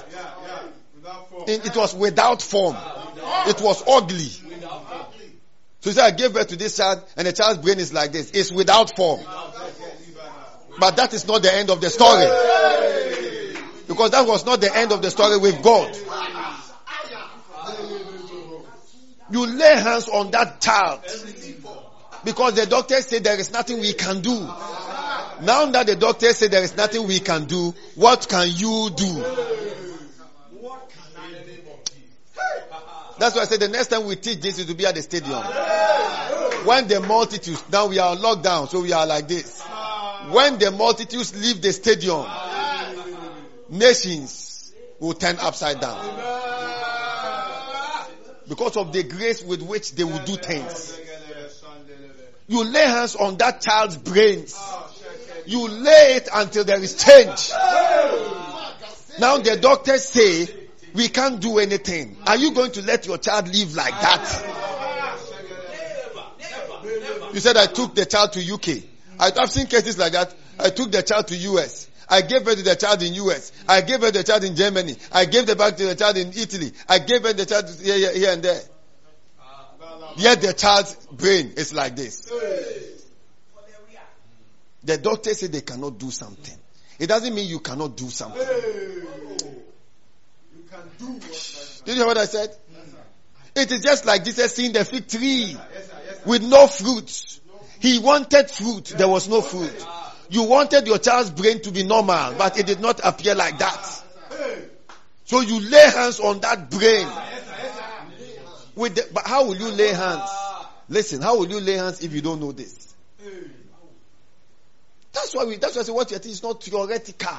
It, it was without form. It was ugly. So he said, I gave birth to this child and the child's brain is like this. It's without form. But that is not the end of the story. Because that was not the end of the story with God. You lay hands on that child. Because the doctor said there is nothing we can do. Now that the doctor said there is nothing we can do, what can you do? That's why I said the next time we teach this is to be at the stadium. When the multitudes, now we are locked down, so we are like this. When the multitudes leave the stadium, nations will turn upside down. Because of the grace with which they will do things. You lay hands on that child's brains. You lay it until there is change. Now the doctors say we can't do anything. Are you going to let your child live like that? You said I took the child to UK. I, have seen cases like that. I took the child to US. I gave birth to the child in US. I gave birth the child in Germany. I gave the back to the child in Italy. I gave birth the child here, here, here and there. Yet the child's brain is like this. The doctor said they cannot do something. It doesn't mean you cannot do something. Did you hear what I said? It is just like Jesus seeing the fig tree. with no fruit. He wanted fruit. There was no fruit. You wanted your child's brain to be normal, but it did not appear like that. So you lay hands on that brain. With the, but how will you lay hands? Listen, how will you lay hands if you don't know this? That's why we, that's why I say what you think is not theoretical.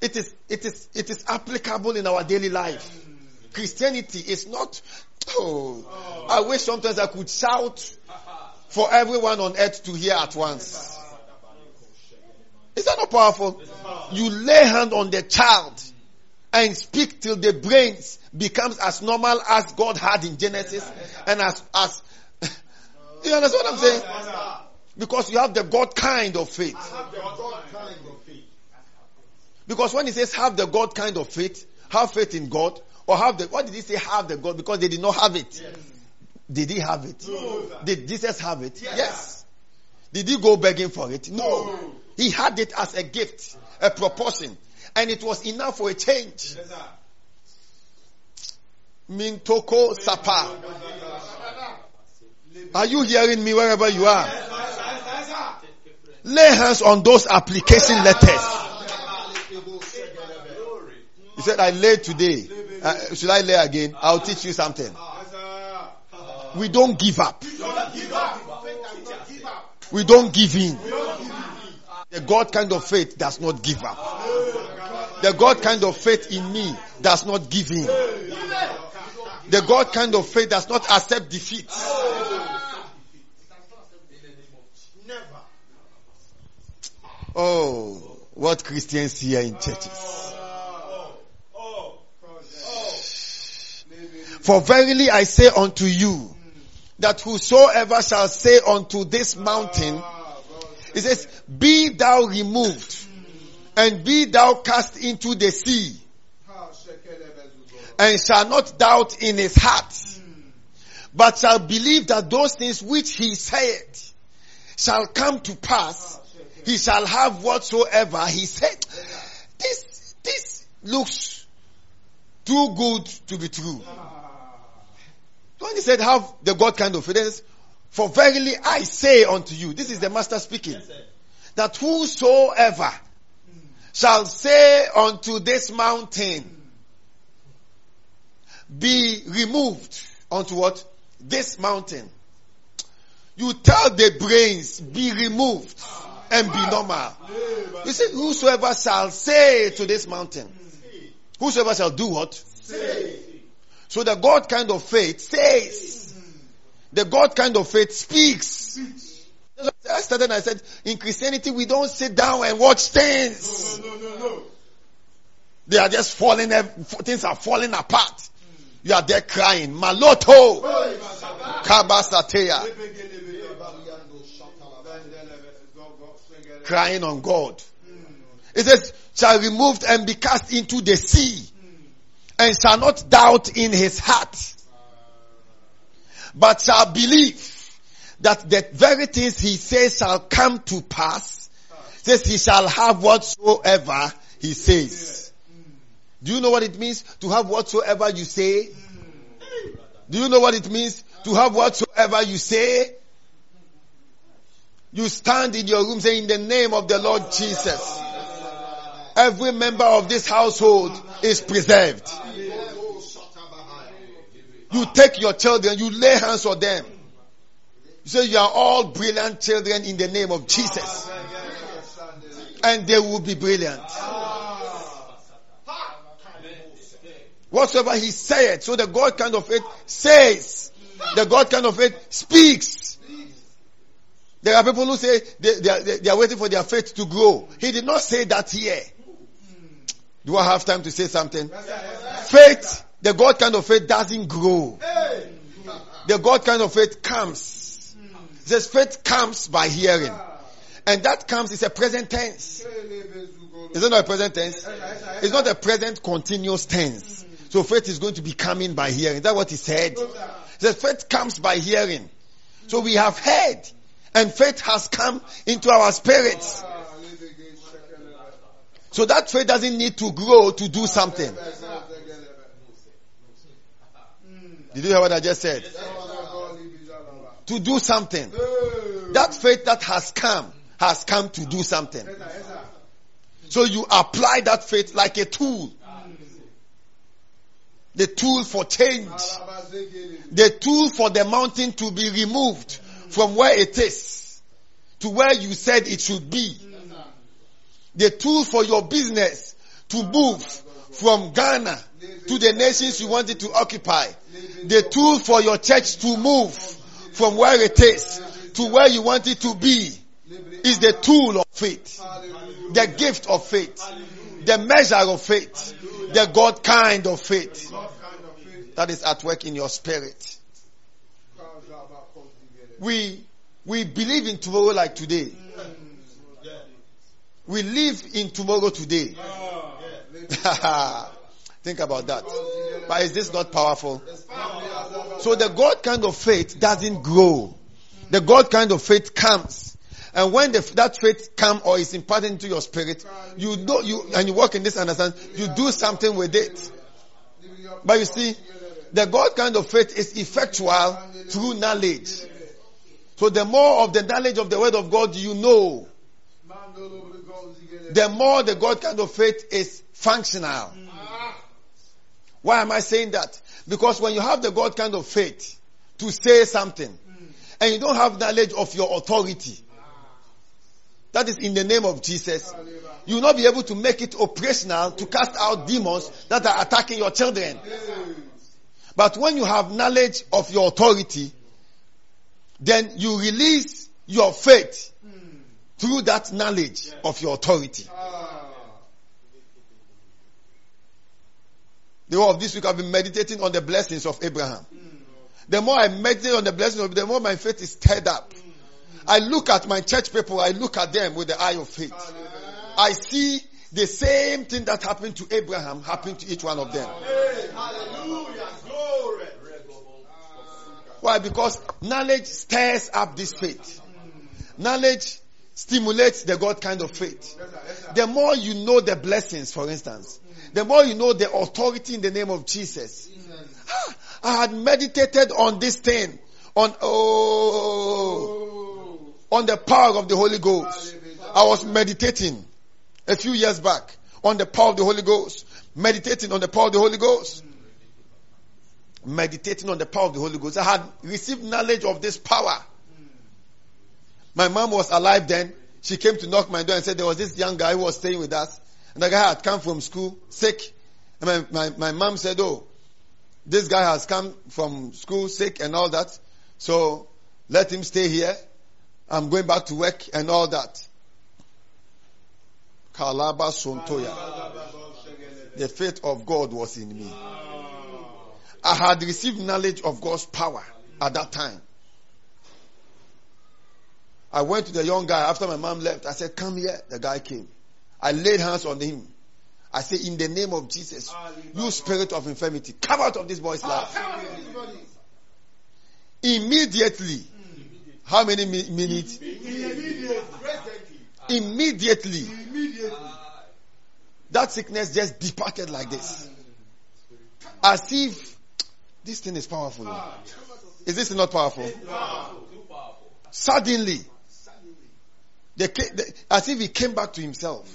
It is, it is, it is applicable in our daily life. Christianity is not, oh, I wish sometimes I could shout for everyone on earth to hear at once. Is that not powerful? You lay hand on the child and speak till the brains becomes as normal as God had in Genesis and as, as, you understand what I'm saying? Because you have the God kind of faith. Because when he says have the God kind of faith, have faith in God, or have the, what did he say have the God? Because they did not have it. Did he have it? Did Jesus have it? Yes. Did he go begging for it? No. He had it as a gift, a proportion, and it was enough for a change. Mintoko Sapa. Are you hearing me wherever you are? Lay hands on those application letters. He said, I lay today. Uh, should I lay again? I'll teach you something. We don't give up. We don't give in. The God kind of faith does not give up. The God kind of faith in me does not give in. The God kind of faith does not accept defeat. Oh, what Christians here in churches. For verily I say unto you, that whosoever shall say unto this mountain, it says, be thou removed and be thou cast into the sea and shall not doubt in his heart, but shall believe that those things which he said shall come to pass, he shall have whatsoever he said. This, this looks too good to be true. When he said have the God kind of faith, for verily I say unto you, this is the master speaking, that whosoever shall say unto this mountain, be removed unto what? This mountain. You tell the brains, be removed and be normal. You see, whosoever shall say to this mountain, whosoever shall do what? So the God kind of faith says, the God kind of faith speaks. I started I said, in Christianity we don't sit down and watch things. No, no, no, They are just falling, eh, things are falling apart. You are there crying, Maloto, Kabasateya, crying on God. It says, shall removed and be cast into the sea and shall not doubt in his heart, but shall believe that the very things he says shall come to pass. Says he shall have whatsoever he says. Do you know what it means to have whatsoever you say? Do you know what it means to have whatsoever you say? You stand in your room saying, in the name of the Lord Jesus, every member of this household is preserved. You take your children, you lay hands on them. You say you are all brilliant children in the name of Jesus. And they will be brilliant. Whatsoever he said, so the God kind of faith says, the God kind of faith speaks. There are people who say they, they, are, they are waiting for their faith to grow. He did not say that here. Do I have time to say something? Faith, the God kind of faith doesn't grow. The God kind of faith comes. Says faith comes by hearing. And that comes is a present tense. Is it not a present tense? It's not a present continuous tense. So faith is going to be coming by hearing. Is that what he said? The faith comes by hearing. So we have heard and faith has come into our spirits. So that faith doesn't need to grow to do something. Did you hear what I just said? to do something. That faith that has come has come to do something. So you apply that faith like a tool. The tool for change. The tool for the mountain to be removed from where it is to where you said it should be. The tool for your business to move from Ghana to the nations you wanted to occupy. The tool for your church to move from where it is to where you want it to be is the tool of faith. The gift of faith. The measure of faith. The God kind of faith that is at work in your spirit. We, we believe in tomorrow like today. We live in tomorrow today. Think about that. But is this not powerful? So the God kind of faith doesn't grow. The God kind of faith comes. And when the, that faith comes or is imparted into your spirit, you know, you, and you work in this understand, you do something with it. But you see, the God kind of faith is effectual through knowledge. So the more of the knowledge of the word of God you know, the more the God kind of faith is functional. Mm. Why am I saying that? Because when you have the God kind of faith to say something mm. and you don't have knowledge of your authority, ah. that is in the name of Jesus, you will not be able to make it operational to cast out demons that are attacking your children. But when you have knowledge of your authority, then you release your faith through that knowledge of your authority. Ah. The whole of this week I've been meditating on the blessings of Abraham. Mm. The more I meditate on the blessings of the more my faith is stirred up. Mm. I look at my church people, I look at them with the eye of faith. I see the same thing that happened to Abraham happen to each one of them. Hallelujah. Glory. Why? Because knowledge stirs up this faith. Mm. Knowledge stimulates the God kind of faith. The more you know the blessings, for instance, the more you know the authority in the name of Jesus. Ah, I had meditated on this thing, on oh, on the power of the Holy Ghost. I was meditating a few years back on the power of the Holy Ghost, meditating on the power of the Holy Ghost meditating on the power of the Holy Ghost. I had received knowledge of this power. My mom was alive then. She came to knock my door and said there was this young guy who was staying with us. And the guy had come from school sick. And my, my, my mom said, oh, this guy has come from school sick and all that. So let him stay here. I'm going back to work and all that. Kalaba Sontoya. The faith of God was in me. I had received knowledge of God's power at that time. I went to the young guy after my mom left. I said, Come here. The guy came. I laid hands on him. I said, In the name of Jesus, you spirit of infirmity, come out of this boy's life. Immediately. How many mi- minutes? Immediately. That sickness just departed like this. As if this thing is powerful. Is this not powerful? Suddenly, as if he came back to himself.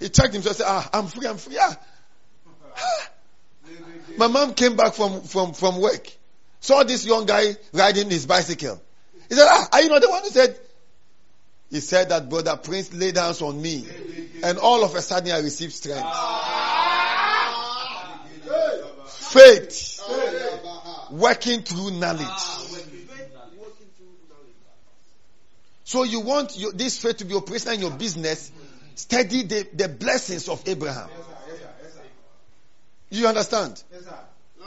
He checked himself and said, Ah, I'm free, I'm free. Ah. Ah. My mom came back from, from, from work, saw this young guy riding his bicycle. He said, Ah, are you not the one who said? He said that brother Prince laid hands on me, and all of a sudden I received strength. Faith working through knowledge. So you want your, this faith to be operational in your business, study the, the blessings of Abraham. You understand?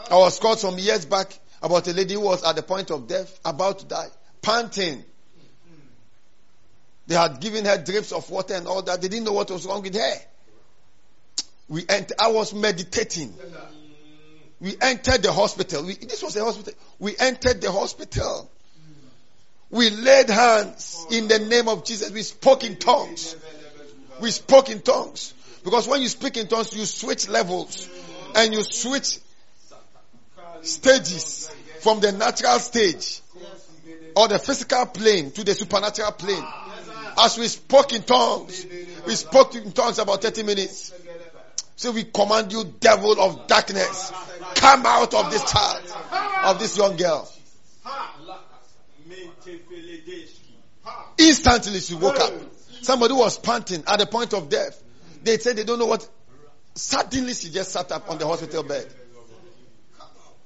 I was called some years back about a lady who was at the point of death, about to die, panting. They had given her drips of water and all that. They didn't know what was wrong with her. We ent- I was meditating. We entered the hospital. We, this was a hospital. We entered the hospital. We laid hands in the name of Jesus. We spoke in tongues. We spoke in tongues. Because when you speak in tongues, you switch levels and you switch stages from the natural stage or the physical plane to the supernatural plane. As we spoke in tongues, we spoke in tongues about 30 minutes. So we command you, devil of darkness, come out of this child, of this young girl. Instantly she woke up. Somebody was panting at the point of death. They said they don't know what. Suddenly she just sat up on the hospital bed.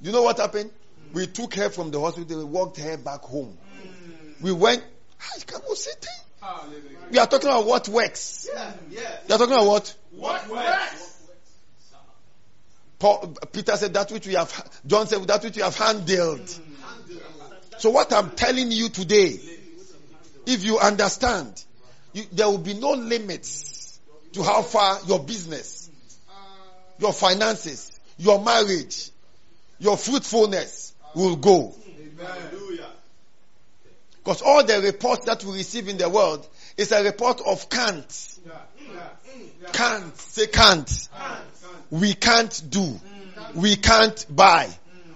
You know what happened? We took her from the hospital, we walked her back home. We went, "Hi, come on, sit We are talking about what works. We are talking about what? What works? Paul, Peter said that which we have, John said that which we have handled. So what I'm telling you today, if you understand, you, there will be no limits to how far your business, your finances, your marriage, your fruitfulness will go. Because all the reports that we receive in the world is a report of can't. Can't. Say can't. We can't do. We can't buy.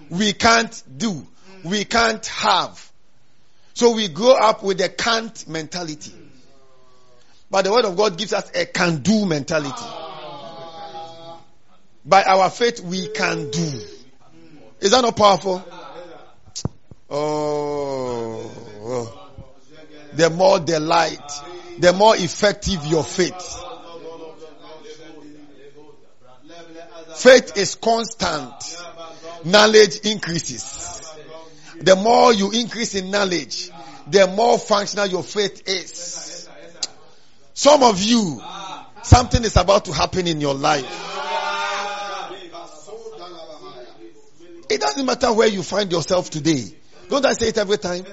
We can't do. We can't have. So we grow up with a can't mentality. But the word of God gives us a can do mentality. By our faith, we can do. Is that not powerful? Oh, the more the light, the more effective your faith. Faith is constant. Knowledge increases. The more you increase in knowledge, the more functional your faith is. Some of you, something is about to happen in your life. It doesn't matter where you find yourself today. Don't I say it every time?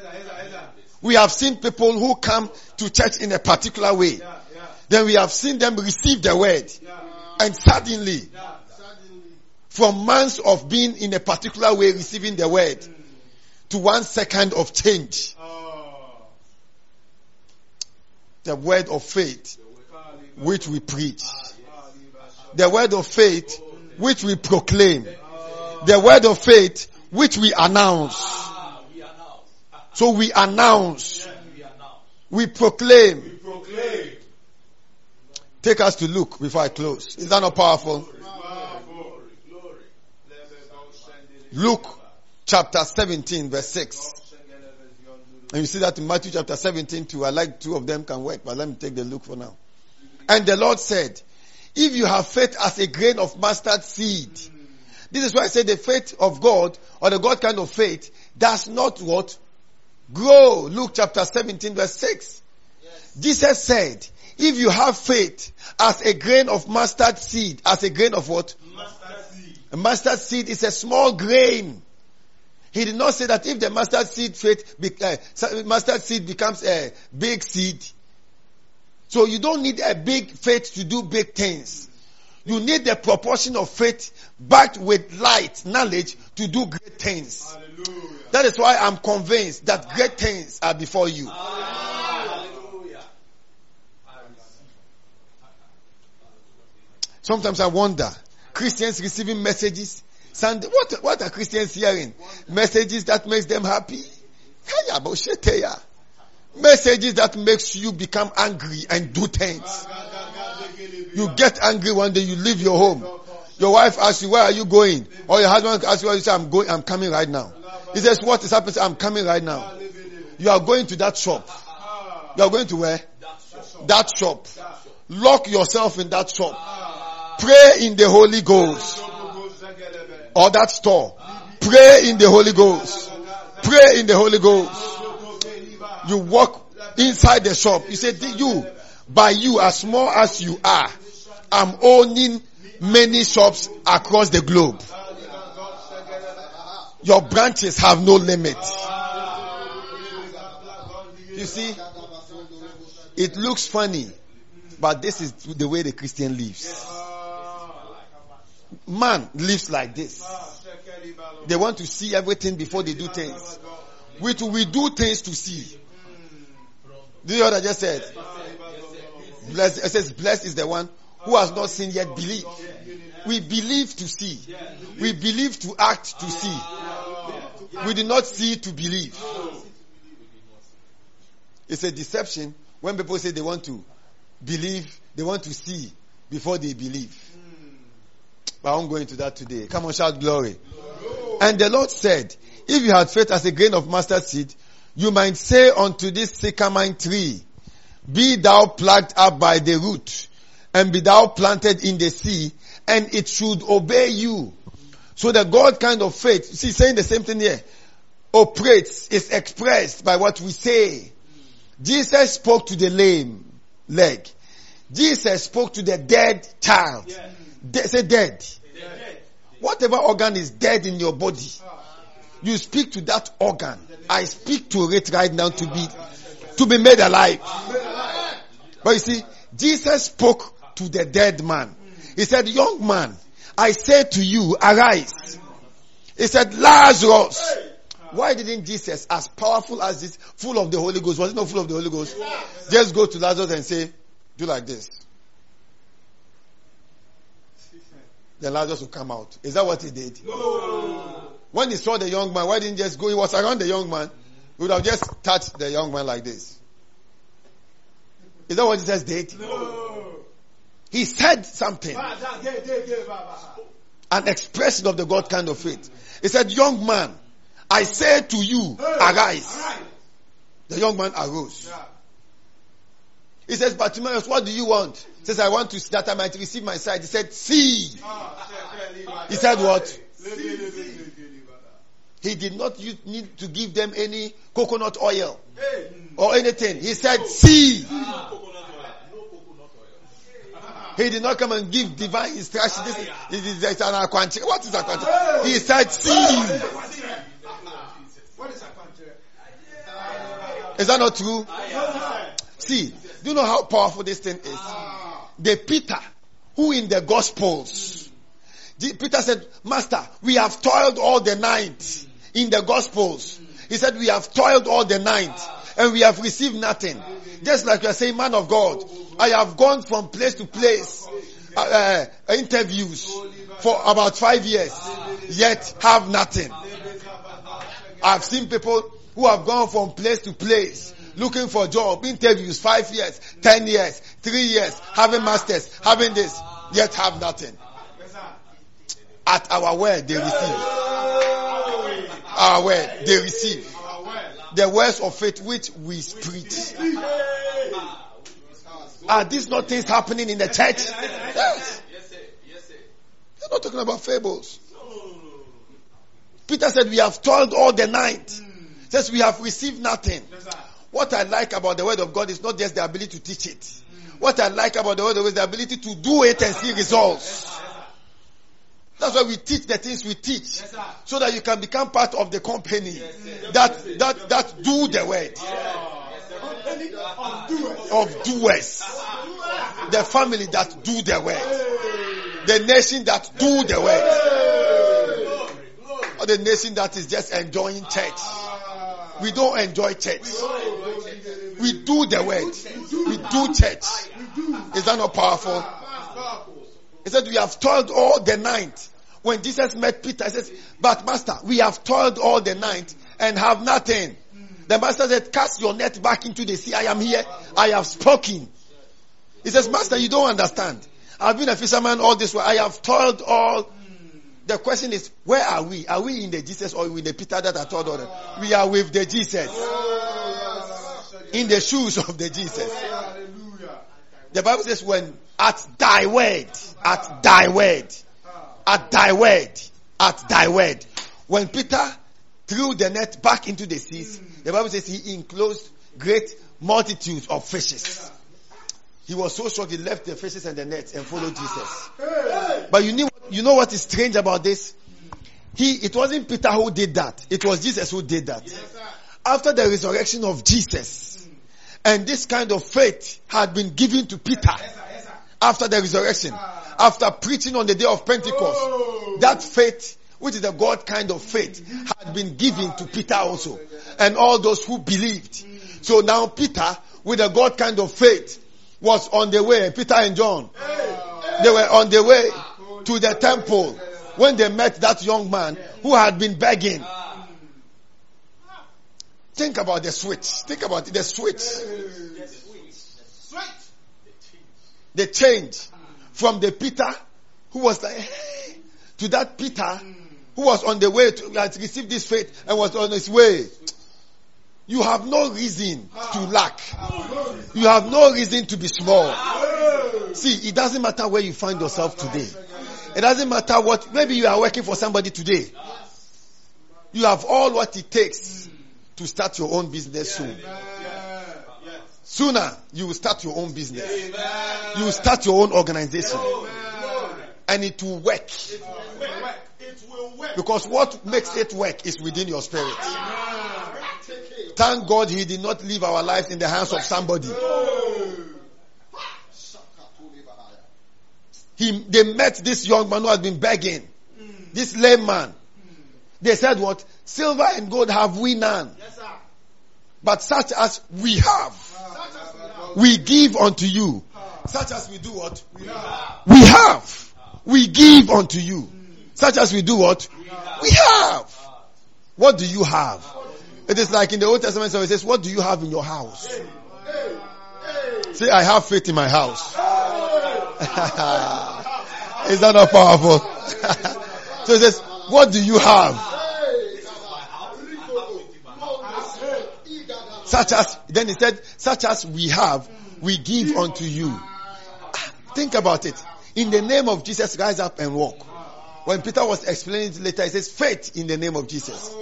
We have seen people who come to church in a particular way. Then we have seen them receive the word. And suddenly, from months of being in a particular way receiving the word to one second of change. The word of faith which we preach. The word of faith which we proclaim. The word of faith which we announce. So we announce. We proclaim. Take us to Luke before I close. Is that not powerful? Luke chapter 17 verse 6. And you see that in Matthew chapter 17 too. I like two of them can work, but let me take the Luke for now. And the Lord said, if you have faith as a grain of mustard seed, this is why I say the faith of God or the God kind of faith does not what? Grow. Luke chapter 17 verse 6. Jesus said, if you have faith as a grain of mustard seed, as a grain of what? Mustard seed. A mustard seed is a small grain. He did not say that if the mustard seed faith, be, uh, mustard seed becomes a big seed. So you don't need a big faith to do big things. You need the proportion of faith backed with light, knowledge to do great things. Hallelujah. That is why I'm convinced that great things are before you. Hallelujah. Sometimes I wonder, Christians receiving messages, Sunday, what, what are Christians hearing? Messages that makes them happy? Messages that makes you become angry and do things. You get angry one day, you leave your home. Your wife asks you, where are you going? Or your husband asks you, you say, I'm going, I'm coming right now. He says, what is happening? I'm coming right now. You are going to that shop. You are going to where? That shop. Lock yourself in that shop. Pray in the Holy Ghost. Or that store. Pray in the Holy Ghost. Pray in the Holy Ghost. You walk inside the shop. You say, you, by you, as small as you are, I'm owning many shops across the globe. Your branches have no limit. You see, it looks funny, but this is the way the Christian lives. Man lives like this. They want to see everything before they do things. We, we do things to see. Do you hear what I just said? Blessed, it says, blessed is the one who has not seen yet believe. We believe to see. We believe to act to see. We do not see to believe. It's a deception when people say they want to believe, they want to see before they believe. But I won't go into that today. Come on, shout glory. And the Lord said, if you had faith as a grain of mustard seed, you might say unto this sycamore tree, be thou plucked up by the root, and be thou planted in the sea, and it should obey you. So the God kind of faith, see, saying the same thing here, operates, is expressed by what we say. Jesus spoke to the lame leg. Jesus spoke to the dead child. De- say dead. Whatever organ is dead in your body, you speak to that organ. I speak to it right now to be, to be made alive. But you see, Jesus spoke to the dead man. He said, young man, I say to you, arise. He said, Lazarus. Why didn't Jesus, as powerful as this, full of the Holy Ghost, was it not full of the Holy Ghost? Just go to Lazarus and say, do like this. Then Lazarus will come out. Is that what he did? No. When he saw the young man, why didn't he just go? He was around the young man. He would have just touched the young man like this. Is that what Jesus did? No. He said something. An expression of the God kind of faith. He said, young man, I say to you, arise. The young man arose. He says, Bartimaeus, what do you want? He says, I want to that I might receive my sight. He said, see. He said what? He did not use, need to give them any coconut oil or anything. He said, see. He did not come and give divine instruction. This is, is is an aquanti. What is aquanti? He said, see. Is that not true? See, do you know how powerful this thing is? The Peter, who in the Gospels, Peter said, Master, we have toiled all the night in the Gospels. He said, we have toiled all the night and we have received nothing. Just like you are saying, man of God, I have gone from place to place, uh, uh, interviews for about five years, yet have nothing. I've seen people who have gone from place to place looking for job, interviews, five years, ten years, three years, having masters, having this, yet have nothing. At our word, they receive. Our word, they receive. The words of faith which we preach. Are these not things happening in the church? Yes. They're not talking about fables. Peter said, we have toiled all the night. Says we have received nothing. What I like about the word of God is not just the ability to teach it. What I like about the word of God is the ability to do it and see results. That's why we teach the things we teach. So that you can become part of the company that, that, that do the word. Of doers. The family that do the word. The nation that do the word. Or the nation that is just enjoying church. We don't enjoy church. We do the word. We do church. Is that not powerful? He said, we have toiled all the night. When Jesus met Peter, he says, but master, we have toiled all the night and have nothing. The master said, cast your net back into the sea. I am here. I have spoken. He says, master, you don't understand. I've been a fisherman all this while. I have toiled all. The question is, where are we? Are we in the Jesus or with the Peter that I told them? We are with the Jesus. In the shoes of the Jesus. The Bible says when at thy word, at thy word, at thy word, at thy word. When Peter threw the net back into the seas, the Bible says he enclosed great multitudes of fishes. He was so shocked he left the fishes and the nets and followed Jesus. But you know, you know what is strange about this? He, it wasn't Peter who did that. It was Jesus who did that. After the resurrection of Jesus, and this kind of faith had been given to Peter after the resurrection, after preaching on the day of Pentecost, that faith, which is the God kind of faith, had been given to Peter also, and all those who believed. So now Peter, with a God kind of faith, was on the way. Peter and John, they were on the way to the temple when they met that young man who had been begging. Think about the switch. Think about the switch. The switch. The change from the Peter who was like, hey, to that Peter who was on the way to receive this faith and was on his way. You have no reason to lack. You have no reason to be small. See, it doesn't matter where you find yourself today. It doesn't matter what, maybe you are working for somebody today. You have all what it takes to start your own business soon. Sooner, you will start your own business. You will start your own organization. And it will work. Because what makes it work is within your spirit. Thank God he did not leave our lives in the hands of somebody. He, they met this young man who had been begging. This lame man. They said what? Silver and gold have we none. But such as we have, we give unto you. Such as we do what? We have. We give unto you. Such as we do what? We have. What do you have? It is like in the Old Testament, so it says, what do you have in your house? Say, I have faith in my house. is that not powerful? so it says, what do you have? Such as, then he said, such as we have, we give unto you. Ah, Think about it. In the name of Jesus, rise up and walk. When Peter was explaining it later, he says, faith in the name of Jesus.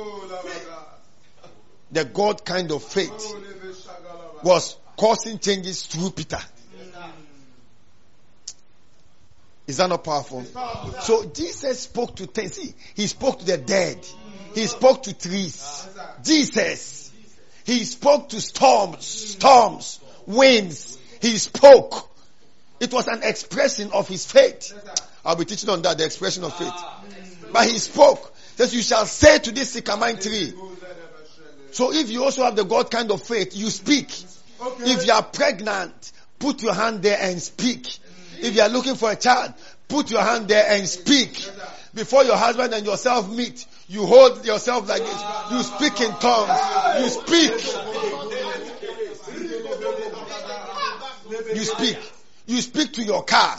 The God kind of faith was causing changes through Peter. Is that not powerful? So Jesus spoke to things. See, he spoke to the dead. He spoke to trees. Jesus. He spoke to storms, storms, winds. He spoke. It was an expression of his faith. I'll be teaching on that, the expression of faith. But he spoke. Says, you shall say to this sycamore tree. So if you also have the God kind of faith, you speak. If you are pregnant, put your hand there and speak. If you are looking for a child, put your hand there and speak. Before your husband and yourself meet, you hold yourself like this. You speak in tongues. You speak. You speak. You speak to your car.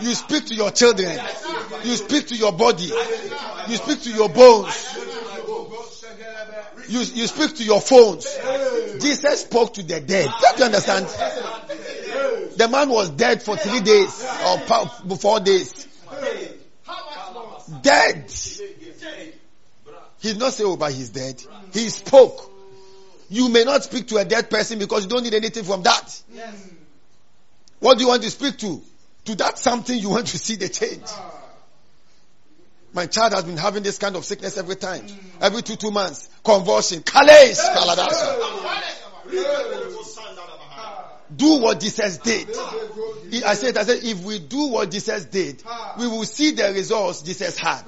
You speak to your children. You speak to your body. You speak to your bones. You, you speak to your phones. Jesus spoke to the dead. Don't you understand? The man was dead for three days or four days. Dead. He's not say, oh, but he's dead. He spoke. You may not speak to a dead person because you don't need anything from that. What do you want to speak to? To that something you want to see the change. My child has been having this kind of sickness every time. Every two, two months. Convulsion. Kaladasa. Do what Jesus did. I said, I said, if we do what Jesus did, we will see the results Jesus had.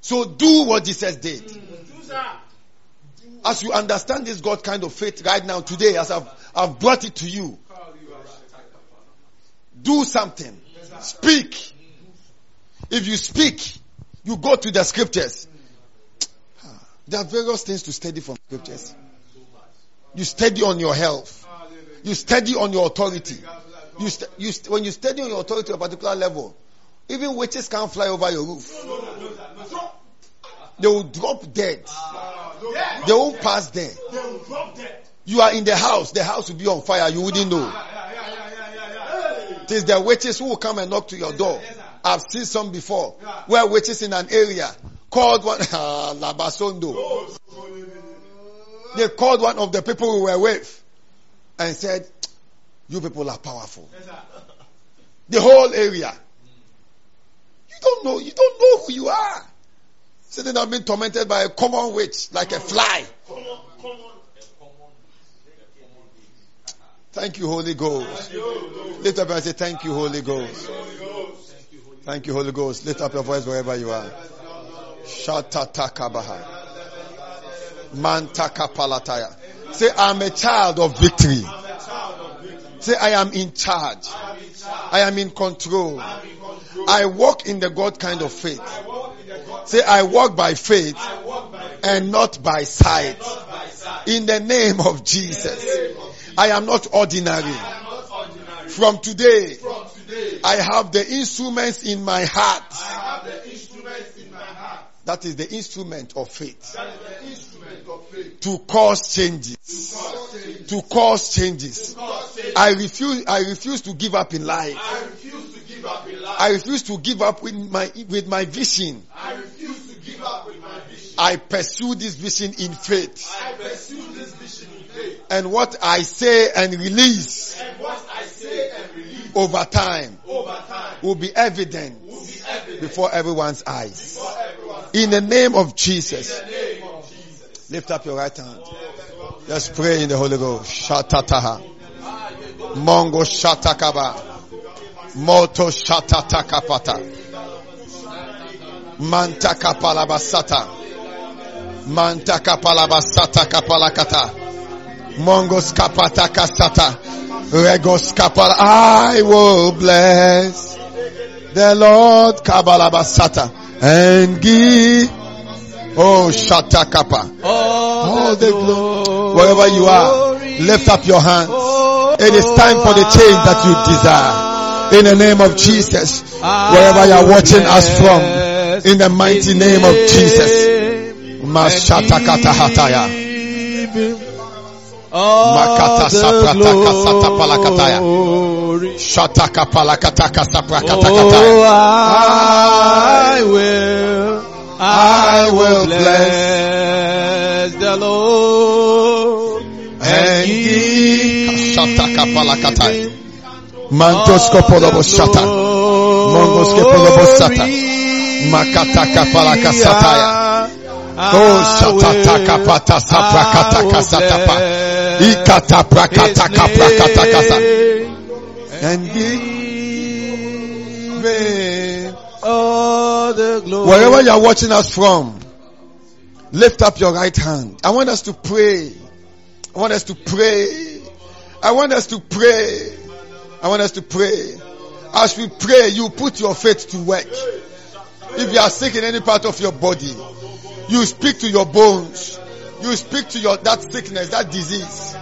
So do what Jesus did. As you understand this God kind of faith right now today, as I've, I've brought it to you, do something. Speak. If you speak, you go to the scriptures. There are various things to study from scriptures. You study on your health. You study on your authority. You, st- you st- when you study on your authority at a particular level, even witches can't fly over your roof. They will drop dead. They won't pass there. You are in the house. The house will be on fire. You wouldn't know. It is the witches who will come and knock to your door. I've seen some before. Where witches in an area called one ah, Labasondo. They called one of the people we were with and said, "You people are powerful." The whole area. You don't know. You don't know who you are. Sitting there being tormented by a common witch, like a fly. Thank you, Holy Ghost. Lift up and say, Thank you, Holy Ghost. Thank you, Holy Ghost. Lift up your voice wherever you are. Shatatakabaha. Mantakapalатaya. Say, I'm a child of victory. Say, I am in charge. I am in control. I walk in the God kind of faith. Say, I walk by faith and not by sight. In the name of Jesus. I am not ordinary. From today, I have the instruments in my heart. I have the instruments in my heart. That is the instrument of faith. That is the instrument of faith. To cause changes. To cause changes. I refuse, I refuse to give up in life. I refuse to give up in life. I refuse to give up with my, with my vision. I refuse to give up with my vision. I pursue this vision in faith. I pursue this vision in faith. And what I say and release And what I say and release over time over time will be evident will be evident before everyone's eyes. for everyone. In the name of Jesus. In the name of Jesus. Lift up your right hand. Let's pray in the Holy Ghost. Shatataha. Mongo shatakaba. Moto shatatakapata. Mantaka palabasata. Mantaka palabasata kapalakata. Mongos kapataka sata. Regos kapala. I will bless the Lord kabalabasata and give. Oh shatakapa. All the glory. Wherever you are, lift up your hands. It is time for the change that you desire. In the name of Jesus. Wherever you are watching us from. In the mighty name of Jesus. Mashatakata Makata saprataka satapalakataya. Shataka. Oh, I will, I will bless the Lord And give. Shataka palakatai. Mantoskopolobo shata. Mongoskopolobo sata. Makataka palakasataya. Oh, shatataka pata saprakataka satapa. Ikata prakataka prakataka sa. And give me. all the glory. Wherever you are watching us from, lift up your right hand. I want us to pray. I want us to pray. I want us to pray. I want us to pray. As we pray, you put your faith to work. If you are sick in any part of your body, you speak to your bones. You speak to your, that sickness, that disease.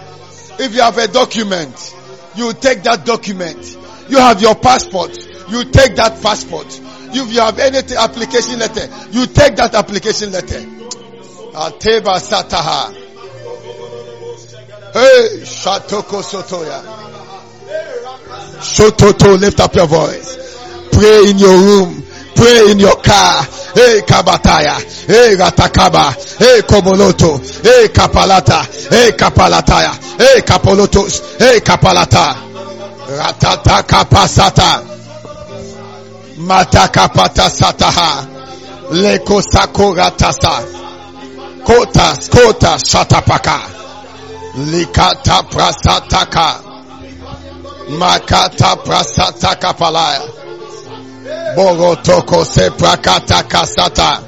If you have a document, you take that document. You have your passport, you take that passport. If you have any application letter, you take that application letter. Ateba sataha. Hey, Shatoko Sotoya. Shototo, lift up your voice. Pray in your room. Pray in your car. Hey, Kabataya. Hey, Ratakaba. Hey, Komoloto. Hey, Kapalata. Hey, Kapalataya. Hey, Kapolotos. Hey, Kapalata. Ratata Kapasata. Matakapata Sataha. Leko Sako Ratasa. Kotas, Kotas, Shatapaka. Likata Prasataka. Makata Prasataka Palaya. Borotoko se prakata kasata.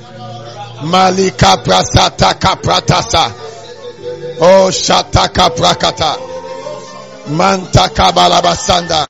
Malika prasata kapratasa. Oh shataka prakata. Manta kabalabasanda.